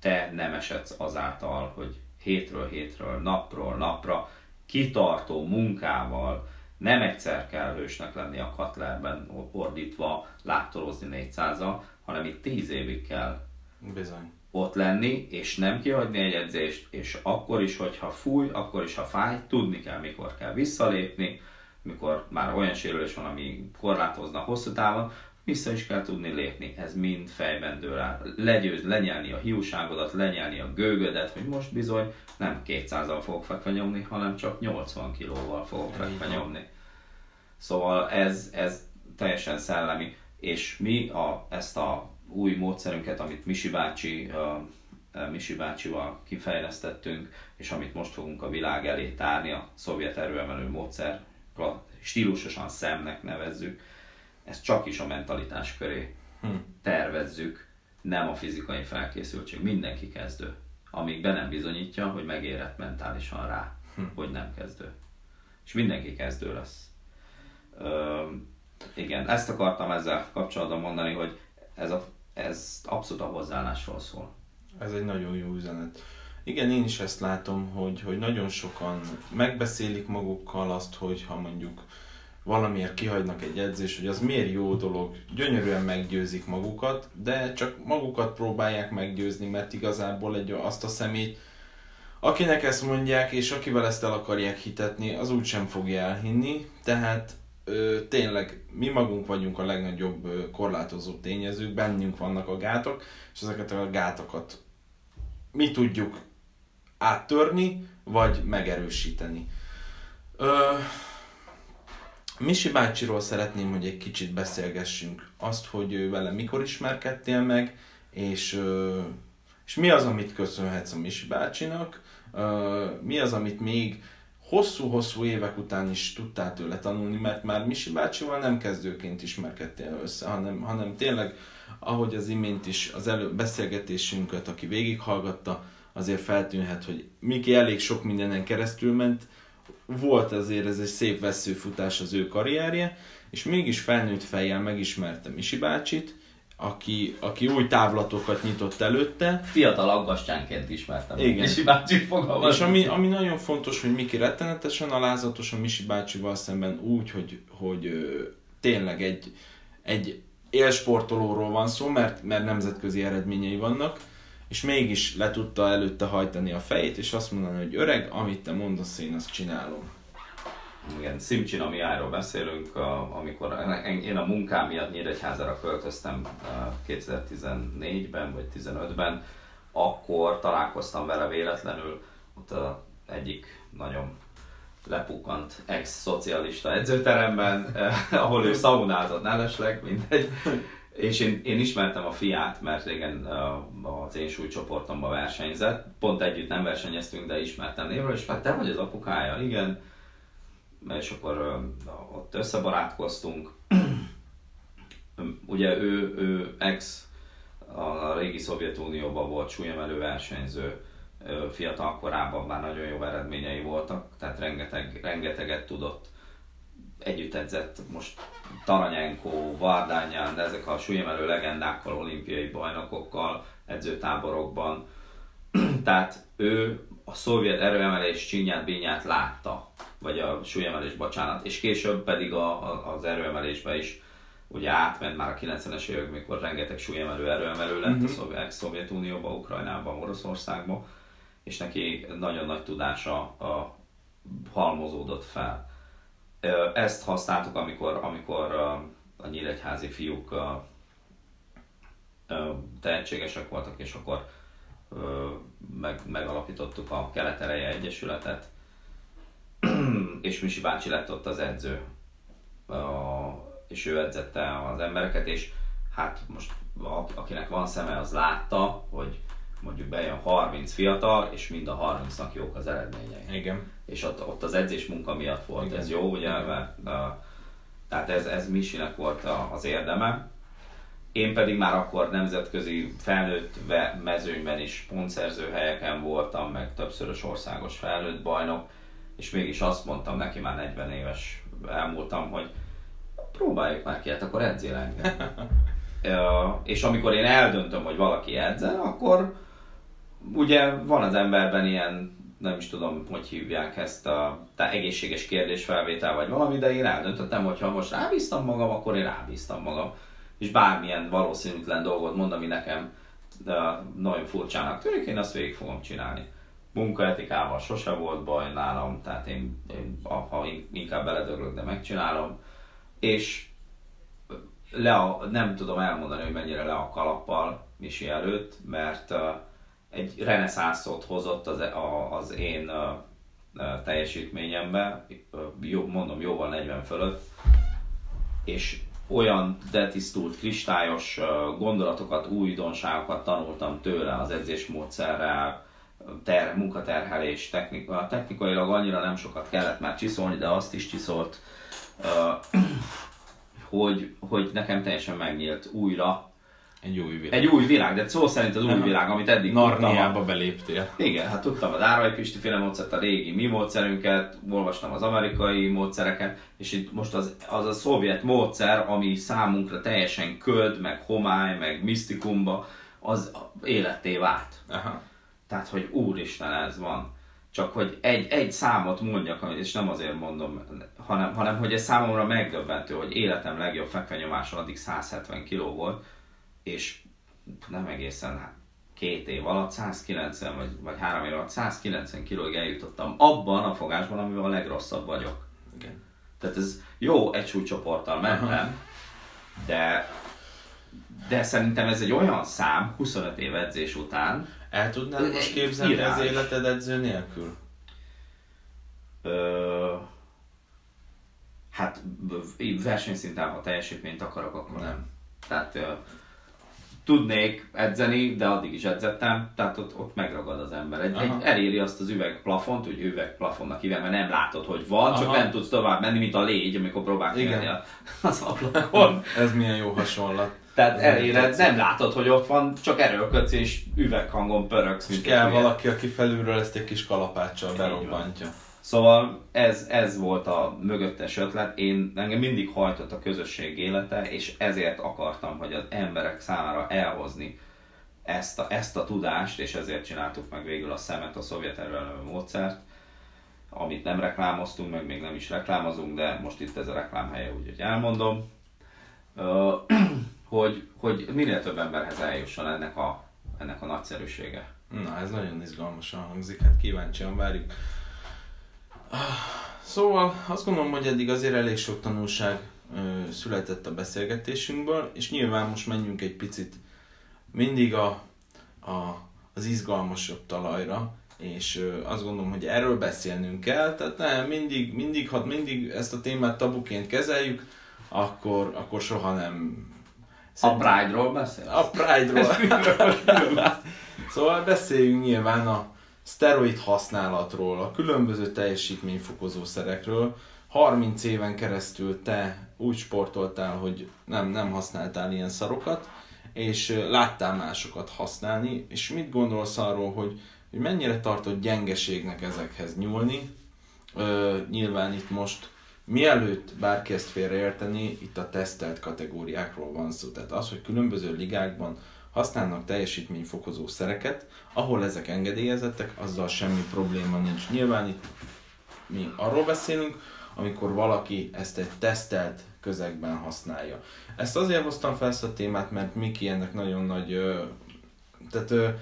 te nem esedsz azáltal, hogy hétről hétről, napról napra kitartó munkával nem egyszer kell hősnek lenni a Katlerben ordítva, láttorozni 400-al, hanem itt 10 évig kell Bizony. ott lenni, és nem kihagyni egy edzést, és akkor is, hogyha fúj, akkor is, ha fáj, tudni kell, mikor kell visszalépni, mikor már olyan sérülés van, ami korlátozna hosszú távon, vissza is kell tudni lépni, ez mind fejben dől el. Legyőz, lenyelni a hiúságodat, lenyelni a gőgödet, hogy most bizony nem 200-al fogok fekve nyomni, hanem csak 80 kilóval fogok fekve nyomni. Szóval ez, ez teljesen szellemi, és mi a, ezt a új módszerünket, amit Misi bácsi, uh, Misi bácsival kifejlesztettünk, és amit most fogunk a világ elé tárni, a szovjet erőemelő módszer, stílusosan szemnek nevezzük, ezt csak is a mentalitás köré hm. tervezzük, nem a fizikai felkészültség. Mindenki kezdő, amíg be nem bizonyítja, hogy megérett mentálisan rá, hm. hogy nem kezdő. És mindenki kezdő lesz. Ö, igen, ezt akartam ezzel kapcsolatban mondani, hogy ez, a, ez abszolút a hozzáállásról szól. Ez egy nagyon jó üzenet. Igen, én is ezt látom, hogy, hogy nagyon sokan megbeszélik magukkal azt, hogy ha mondjuk valamiért kihagynak egy edzés, hogy az miért jó dolog, gyönyörűen meggyőzik magukat, de csak magukat próbálják meggyőzni, mert igazából egy azt a szemét, akinek ezt mondják, és akivel ezt el akarják hitetni, az úgy sem fogja elhinni, tehát ö, tényleg mi magunk vagyunk a legnagyobb ö, korlátozó tényezők, bennünk vannak a gátok, és ezeket a gátokat mi tudjuk áttörni, vagy megerősíteni. Ö, Misi bácsiról szeretném, hogy egy kicsit beszélgessünk. Azt, hogy vele mikor ismerkedtél meg, és, és mi az, amit köszönhetsz a Misi bácsinak, mi az, amit még hosszú-hosszú évek után is tudtál tőle tanulni, mert már Misi bácsival nem kezdőként ismerkedtél össze, hanem, hanem tényleg, ahogy az imént is az elő beszélgetésünket, aki végighallgatta, azért feltűnhet, hogy Miki elég sok mindenen keresztül ment, volt azért ez egy szép veszőfutás az ő karrierje, és mégis felnőtt fejjel megismertem Misi bácsit, aki, aki új távlatokat nyitott előtte. Fiatal aggastyánként ismertem Igen. Misi bácsit fogalmaz. És ami, ami nagyon fontos, hogy Miki rettenetesen alázatos a Misi bácsival szemben úgy, hogy, hogy ö, tényleg egy, egy élsportolóról van szó, mert, mert nemzetközi eredményei vannak, és mégis le tudta előtte hajtani a fejét, és azt mondani, hogy öreg, amit te mondasz, én azt csinálom. Igen, Simcsinamiáról beszélünk, amikor én a munkám miatt Nyíregyházára költöztem 2014-ben vagy 2015-ben, akkor találkoztam vele véletlenül, ott a egyik nagyon lepukkant ex-szocialista edzőteremben, ahol ő szaunázott mellesleg, mindegy. És én, én ismertem a fiát, mert régen az én súlycsoportomban versenyzett. Pont együtt nem versenyeztünk, de ismertem névről, és hát te vagy az apukája, igen. És akkor ott összebarátkoztunk. Ugye ő, ő ex a régi Szovjetunióban volt súlyemelő versenyző, fiatal korában már nagyon jó eredményei voltak, tehát rengeteg, rengeteget tudott. Együtt edzett most Taranyenko, Vardányán, de ezek a súlyemelő legendákkal, olimpiai bajnokokkal, edzőtáborokban. (clears throat) tehát ő a szovjet erőemelés csinyát, bínyát látta, vagy a súlyemelés, bocsánat, és később pedig a, a, az erőemelésbe is ugye átment már a 90-es évek, mikor rengeteg súlyemelő erőemelő lett uh-huh. a Szovjetunióba, Ukrajnába, Oroszországba, és neki nagyon nagy tudása a, halmozódott fel. Ezt használtuk, amikor, amikor a nyíregyházi fiúk tehetségesek voltak, és akkor meg, megalapítottuk a Kelet-Ereje Egyesületet, (clears throat) és Misi bácsi lett ott az edző, és ő edzette az embereket, és hát most akinek van szeme, az látta, hogy mondjuk bejön 30 fiatal, és mind a 30-nak jók az eredményei. Igen. És ott, ott az edzés munka miatt volt Igen. ez jó, ugye, mert a, tehát ez, ez Misinek volt a, az érdeme. Én pedig már akkor nemzetközi felnőtt mezőnyben is pontszerző helyeken voltam, meg többszörös országos felnőtt bajnok, és mégis azt mondtam neki, már 40 éves elmúltam, hogy próbáljuk már ki, hát akkor edzél engem. (laughs) és amikor én eldöntöm, hogy valaki edzel, akkor ugye van az emberben ilyen, nem is tudom, hogy hívják ezt a tá, egészséges kérdésfelvétel vagy valami, de én eldöntöttem, hogy ha most rábíztam magam, akkor én rábíztam magam. És bármilyen valószínűtlen dolgot mond, ami nekem de nagyon furcsának tűnik, én azt végig fogom csinálni. Munkaetikával sose volt baj nálam, tehát én, én ha inkább beledöglök, de megcsinálom. És le a, nem tudom elmondani, hogy mennyire le a kalappal Misi előtt, mert uh, egy reneszánszot hozott az, a, az én a, a teljesítményembe, jó, mondom jóval 40 fölött, és olyan detisztult, kristályos gondolatokat, újdonságokat tanultam tőle az edzésmódszerrel, ter, munkaterhelés, technika. Technikailag annyira nem sokat kellett már csiszolni, de azt is csiszolt, hogy, hogy nekem teljesen megnyílt újra egy új világ. Egy új világ, de szó szerint az új világ, amit eddig Narniába beléptél. Igen, hát tudtam az Árai Pisti féle módszert, a régi mi módszerünket, olvastam az amerikai módszereket, és itt most az, az a szovjet módszer, ami számunkra teljesen köd, meg homály, meg misztikumba, az életté vált. Aha. Tehát, hogy úristen ez van. Csak hogy egy, egy számot mondjak, és nem azért mondom, hanem, hanem hogy ez számomra megdöbbentő, hogy életem legjobb fekvenyomása addig 170 kg volt, és nem egészen két év alatt 190 vagy, vagy három év alatt 190 kilóig eljutottam abban a fogásban, amivel a legrosszabb vagyok. Igen. Tehát ez jó egy súlycsoporttal mentem, de de szerintem ez egy olyan szám 25 év edzés után. El tudnád most képzelni irány. az életed edző nélkül? Ö, hát versenyszinten, ha teljesítményt akarok, akkor nem. Tehát tudnék edzeni, de addig is edzettem, tehát ott, ott megragad az ember. Egy, egy, eléri azt az üvegplafont, hogy üvegplafonnak hívem, mert nem látod, hogy van, Aha. csak nem tudsz tovább menni, mint a légy, amikor próbálsz menni az ablakon. (laughs) Ez milyen jó hasonlat. Tehát eléred, nem látod, hogy ott van, csak erőlködsz és üveghangon pöröksz. És kell valaki, aki felülről ezt egy kis kalapáccsal berobbantja. Szóval ez, ez volt a mögöttes ötlet. Én engem mindig hajtott a közösség élete, és ezért akartam, hogy az emberek számára elhozni ezt a, ezt a tudást, és ezért csináltuk meg végül a szemet, a szovjet erőelő módszert, amit nem reklámoztunk, meg még nem is reklámozunk, de most itt ez a reklámhelye, úgyhogy elmondom, (clears throat) hogy, hogy minél több emberhez eljusson ennek a, ennek a nagyszerűsége. Na, ez nagyon izgalmasan hangzik, hát kíváncsian várjuk Szóval azt gondolom, hogy eddig azért elég sok tanulság ö, született a beszélgetésünkből, és nyilván most menjünk egy picit mindig a, a, az izgalmasabb talajra, és ö, azt gondolom, hogy erről beszélnünk kell, tehát nem, mindig, mindig, ha mindig ezt a témát tabuként kezeljük, akkor, akkor soha nem... A Pride-ról beszélsz? A Pride-ról. (laughs) szóval beszéljünk nyilván a szteroid használatról, a különböző teljesítményfokozó szerekről. 30 éven keresztül te úgy sportoltál, hogy nem, nem használtál ilyen szarokat, és láttál másokat használni, és mit gondolsz arról, hogy, hogy mennyire tartott gyengeségnek ezekhez nyúlni? Ö, nyilván itt most mielőtt bárki ezt félreérteni, itt a tesztelt kategóriákról van szó. Tehát az, hogy különböző ligákban használnak teljesítményfokozó szereket, ahol ezek engedélyezettek, azzal semmi probléma nincs. Nyilván itt mi arról beszélünk, amikor valaki ezt egy tesztelt közegben használja. Ezt azért hoztam fel ezt a témát, mert Miki ennek nagyon nagy, tehát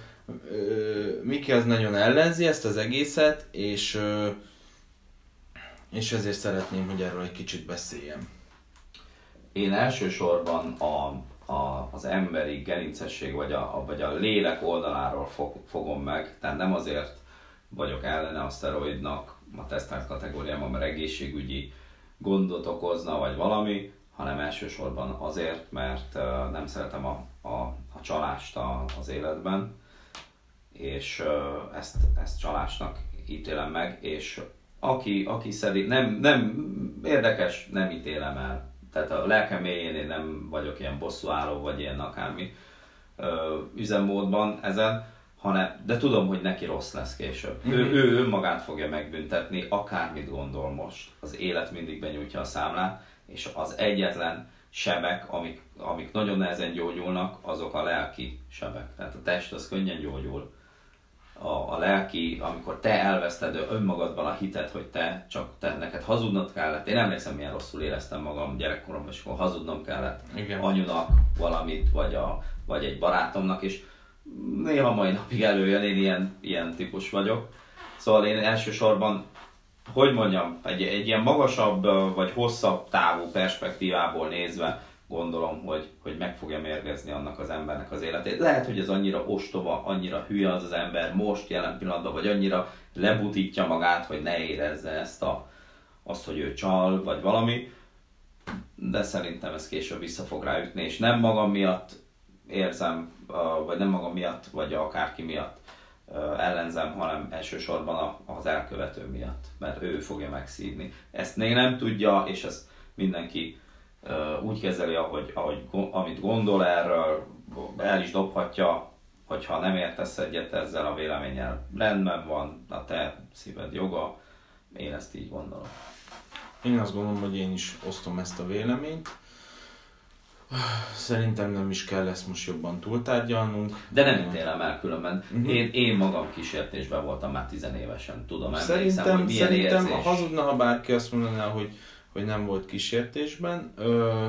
Miki az nagyon ellenzi ezt az egészet, és és ezért szeretném, hogy erről egy kicsit beszéljem. Én elsősorban a, a, az emberi gerincesség vagy a, vagy a lélek oldaláról fog, fogom meg, tehát nem azért vagyok ellene a szteroidnak a tesztelt kategóriában, mert egészségügyi gondot okozna, vagy valami, hanem elsősorban azért, mert uh, nem szeretem a, a, a csalást a, az életben, és uh, ezt, ezt csalásnak ítélem meg, és aki, aki szerint nem, nem érdekes, nem ítélem el. Tehát a lelkem mélyén én nem vagyok ilyen bosszúálló, vagy ilyen akármi ö, üzemmódban ezen, hanem, de tudom, hogy neki rossz lesz később. Mm-hmm. Ő, mhm. ő önmagát fogja megbüntetni, akármit gondol most. Az élet mindig benyújtja a számlát, és az egyetlen sebek, amik, amik nagyon nehezen gyógyulnak, azok a lelki sebek. Tehát a test az könnyen gyógyul, a, a lelki, amikor te elveszted önmagadban a hitet, hogy te csak te neked hazudnod kellett. Én emlékszem, milyen rosszul éreztem magam gyerekkoromban, és akkor hazudnom kellett Igen. anyunak valamit, vagy, a, vagy egy barátomnak, és néha mai napig előjön, én ilyen, ilyen típus vagyok. Szóval én elsősorban, hogy mondjam, egy, egy ilyen magasabb vagy hosszabb távú perspektívából nézve, gondolom, hogy, hogy meg fogja mérgezni annak az embernek az életét. Lehet, hogy ez annyira ostoba, annyira hülye az az ember most jelen pillanatban, vagy annyira lebutítja magát, hogy ne érezze ezt a, azt, hogy ő csal, vagy valami, de szerintem ez később vissza fog ráütni, és nem magam miatt érzem, vagy nem magam miatt, vagy akárki miatt ellenzem, hanem elsősorban az elkövető miatt, mert ő fogja megszívni. Ezt még nem tudja, és ezt mindenki úgy kezeli, ahogy, ahogy, amit gondol erről, el is dobhatja, hogyha nem értesz egyet ezzel a véleménnyel, rendben van, a te szíved joga, én ezt így gondolom. Én azt gondolom, hogy én is osztom ezt a véleményt. Szerintem nem is kell ezt most jobban túltárgyalnunk. De nem ítélem el különben. Uh-huh. Én, én magam kísértésben voltam már tizenévesen, tudom Szerintem, hogy milyen szerintem érzés. hazudna, ha bárki azt mondaná, hogy hogy nem volt kísértésben. Ö...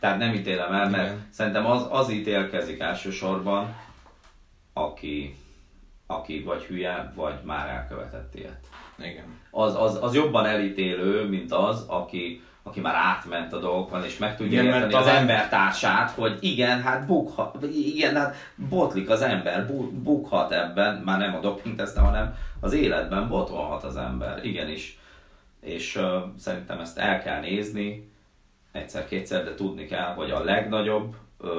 Tehát nem ítélem el, mert Igen. szerintem az, az ítélkezik elsősorban, aki, aki vagy hülye, vagy már elkövetett ilyet. Igen. Az, az, az jobban elítélő, mint az, aki, aki már átment a dolgokon, és meg tudja igen, érteni az talán... embertársát, hogy igen, hát bukhat, igen, hát botlik az ember, bukhat ebben, már nem a doping hanem az életben botolhat az ember, igenis és uh, szerintem ezt el kell nézni egyszer-kétszer, de tudni kell, hogy a legnagyobb uh,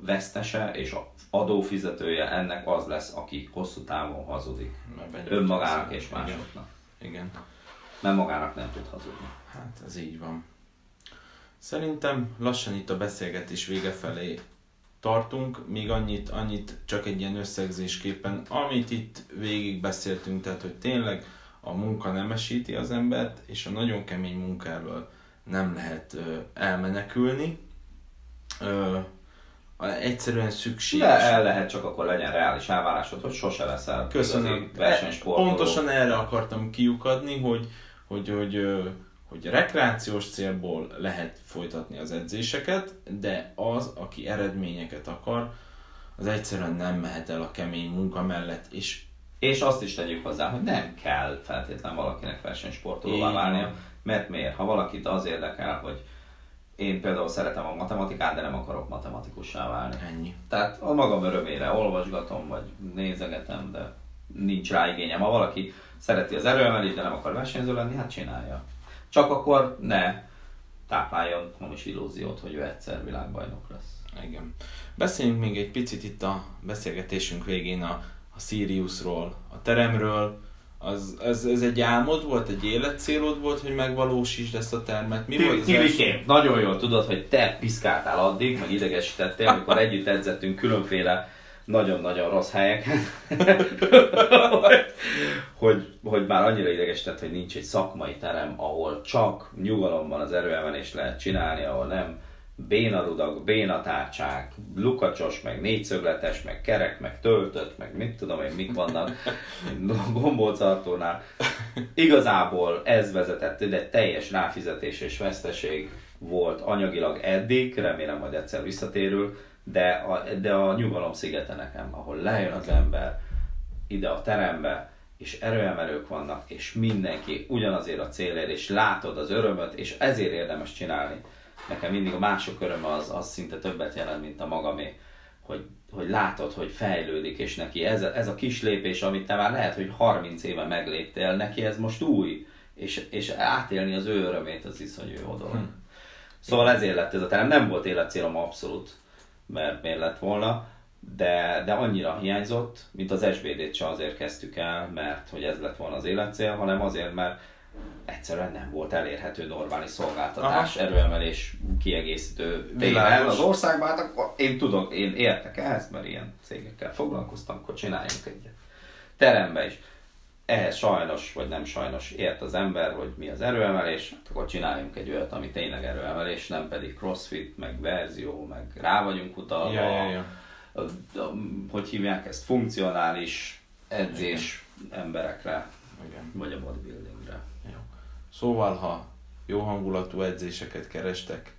vesztese és a adófizetője ennek az lesz, aki hosszú távon hazudik. Önmagának és másoknak. Igen. Igen. Mert magának nem tud hazudni. Hát ez így van. Szerintem lassan itt a beszélgetés vége felé tartunk, még annyit, annyit csak egy ilyen összegzésképpen, amit itt végig beszéltünk, tehát hogy tényleg a munka nemesíti az embert, és a nagyon kemény munkáról nem lehet ö, elmenekülni. Ö, egyszerűen szükség. De el lehet, csak akkor legyen reális elvárásod, hogy sose leszel Köszönöm. versenysportoló. Pontosan erre akartam kiukadni, hogy, hogy, hogy, hogy rekreációs célból lehet folytatni az edzéseket, de az, aki eredményeket akar, az egyszerűen nem mehet el a kemény munka mellett, és és azt is tegyük hozzá, hogy nem kell feltétlen valakinek versenysportolóvá válnia, mert miért? Ha valakit az érdekel, hogy én például szeretem a matematikát, de nem akarok matematikussá válni. Ennyi. Tehát a magam örömére olvasgatom, vagy nézegetem, de nincs rá igényem. Ha valaki szereti az erőemelést, de nem akar versenyző lenni, hát csinálja. Csak akkor ne tápláljon is illúziót, hogy ő egyszer világbajnok lesz. Igen. Beszéljünk még egy picit itt a beszélgetésünk végén a, a Siriusról, a teremről, az, ez, ez egy álmod volt, egy életcélod volt, hogy megvalósítsd ezt a termet? Mi volt az első? nagyon jól tudod, hogy te piszkáltál addig, meg idegesítettél, amikor együtt edzettünk különféle nagyon-nagyon rossz helyeken, (laughs) hogy, hogy már annyira idegesített, hogy nincs egy szakmai terem, ahol csak nyugalomban az erőemelést lehet csinálni, ahol nem bénarudak, bénatárcsák, lukacsos, meg négyszögletes, meg kerek, meg töltött, meg mit tudom én, mik vannak (laughs) gombócartónál. Igazából ez vezetett, de teljes ráfizetés és veszteség volt anyagilag eddig, remélem majd egyszer visszatérül, de a, de a nyugalom szigete nekem, ahol lejön az ember ide a terembe, és erőemelők vannak, és mindenki ugyanazért a célért, és látod az örömöt, és ezért érdemes csinálni nekem mindig a mások öröme az, az szinte többet jelent, mint a magamé, hogy, hogy látod, hogy fejlődik, és neki ez, ez a kis lépés, amit te már lehet, hogy 30 éve megléptél, neki ez most új, és, és átélni az ő örömét, az iszonyú jó dolog. Hm. Szóval ezért lett ez a terem, nem volt életcélom abszolút, mert miért lett volna, de, de annyira hiányzott, mint az SBD-t se azért kezdtük el, mert hogy ez lett volna az életcél, hanem azért, mert egyszerűen nem volt elérhető normális szolgáltatás, Aha. erőemelés kiegészítő vével az országban, hát akkor én tudok, én értek ehhez, mert ilyen cégekkel foglalkoztam, akkor csináljunk egyet. Terembe is. Ehhez sajnos, vagy nem sajnos ért az ember, hogy mi az erőemelés, hát akkor csináljunk egy olyat, ami tényleg erőemelés, nem pedig crossfit, meg verzió, meg rá vagyunk utalva. Ja, ja, ja. A, a, a, hogy hívják ezt, funkcionális edzés Igen. emberekre, Igen. vagy a bodybuilding. Szóval, ha jó hangulatú edzéseket kerestek,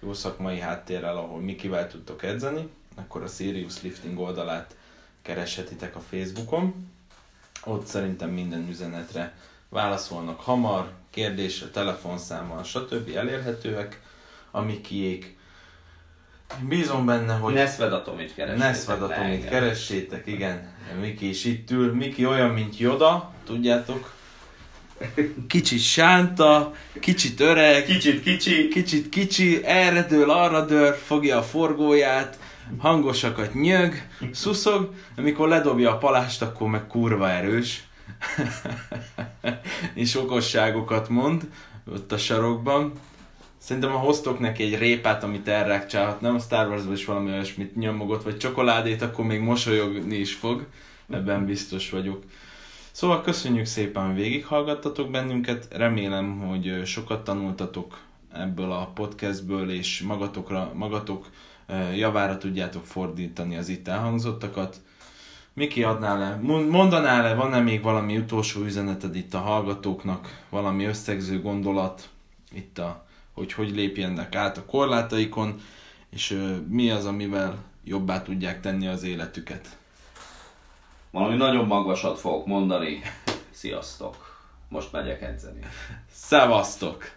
jó szakmai háttérrel, ahol Mikivel tudtok edzeni, akkor a Sirius Lifting oldalát kereshetitek a Facebookon. Ott szerintem minden üzenetre válaszolnak hamar, kérdésre, telefonszámmal, stb. elérhetőek, a Mikiék. Bízom benne, hogy... Neszvedatomit keressétek. Neszvedatomit keressétek, igen. Miki is itt ül. Miki olyan, mint Joda, tudjátok, kicsit sánta, kicsit öreg, kicsit kicsi, kicsit kicsi, erre dől, arra dől, fogja a forgóját, hangosakat nyög, szuszog, amikor ledobja a palást, akkor meg kurva erős. (laughs) és okosságokat mond ott a sarokban. Szerintem ha hoztok neki egy répát, amit elrákcsálhat, nem a Star Wars-ban is valami olyasmit nyomogott, vagy csokoládét, akkor még mosolyogni is fog. Ebben biztos vagyok. Szóval köszönjük szépen, hogy végighallgattatok bennünket. Remélem, hogy sokat tanultatok ebből a podcastből, és magatokra, magatok javára tudjátok fordítani az itt elhangzottakat. Miki, adnál le, mondanál le, van-e még valami utolsó üzeneted itt a hallgatóknak, valami összegző gondolat itt a, hogy hogy lépjenek át a korlátaikon, és mi az, amivel jobbá tudják tenni az életüket? Valami nagyon magasat fogok mondani. Sziasztok! Most megyek edzeni. Szevasztok!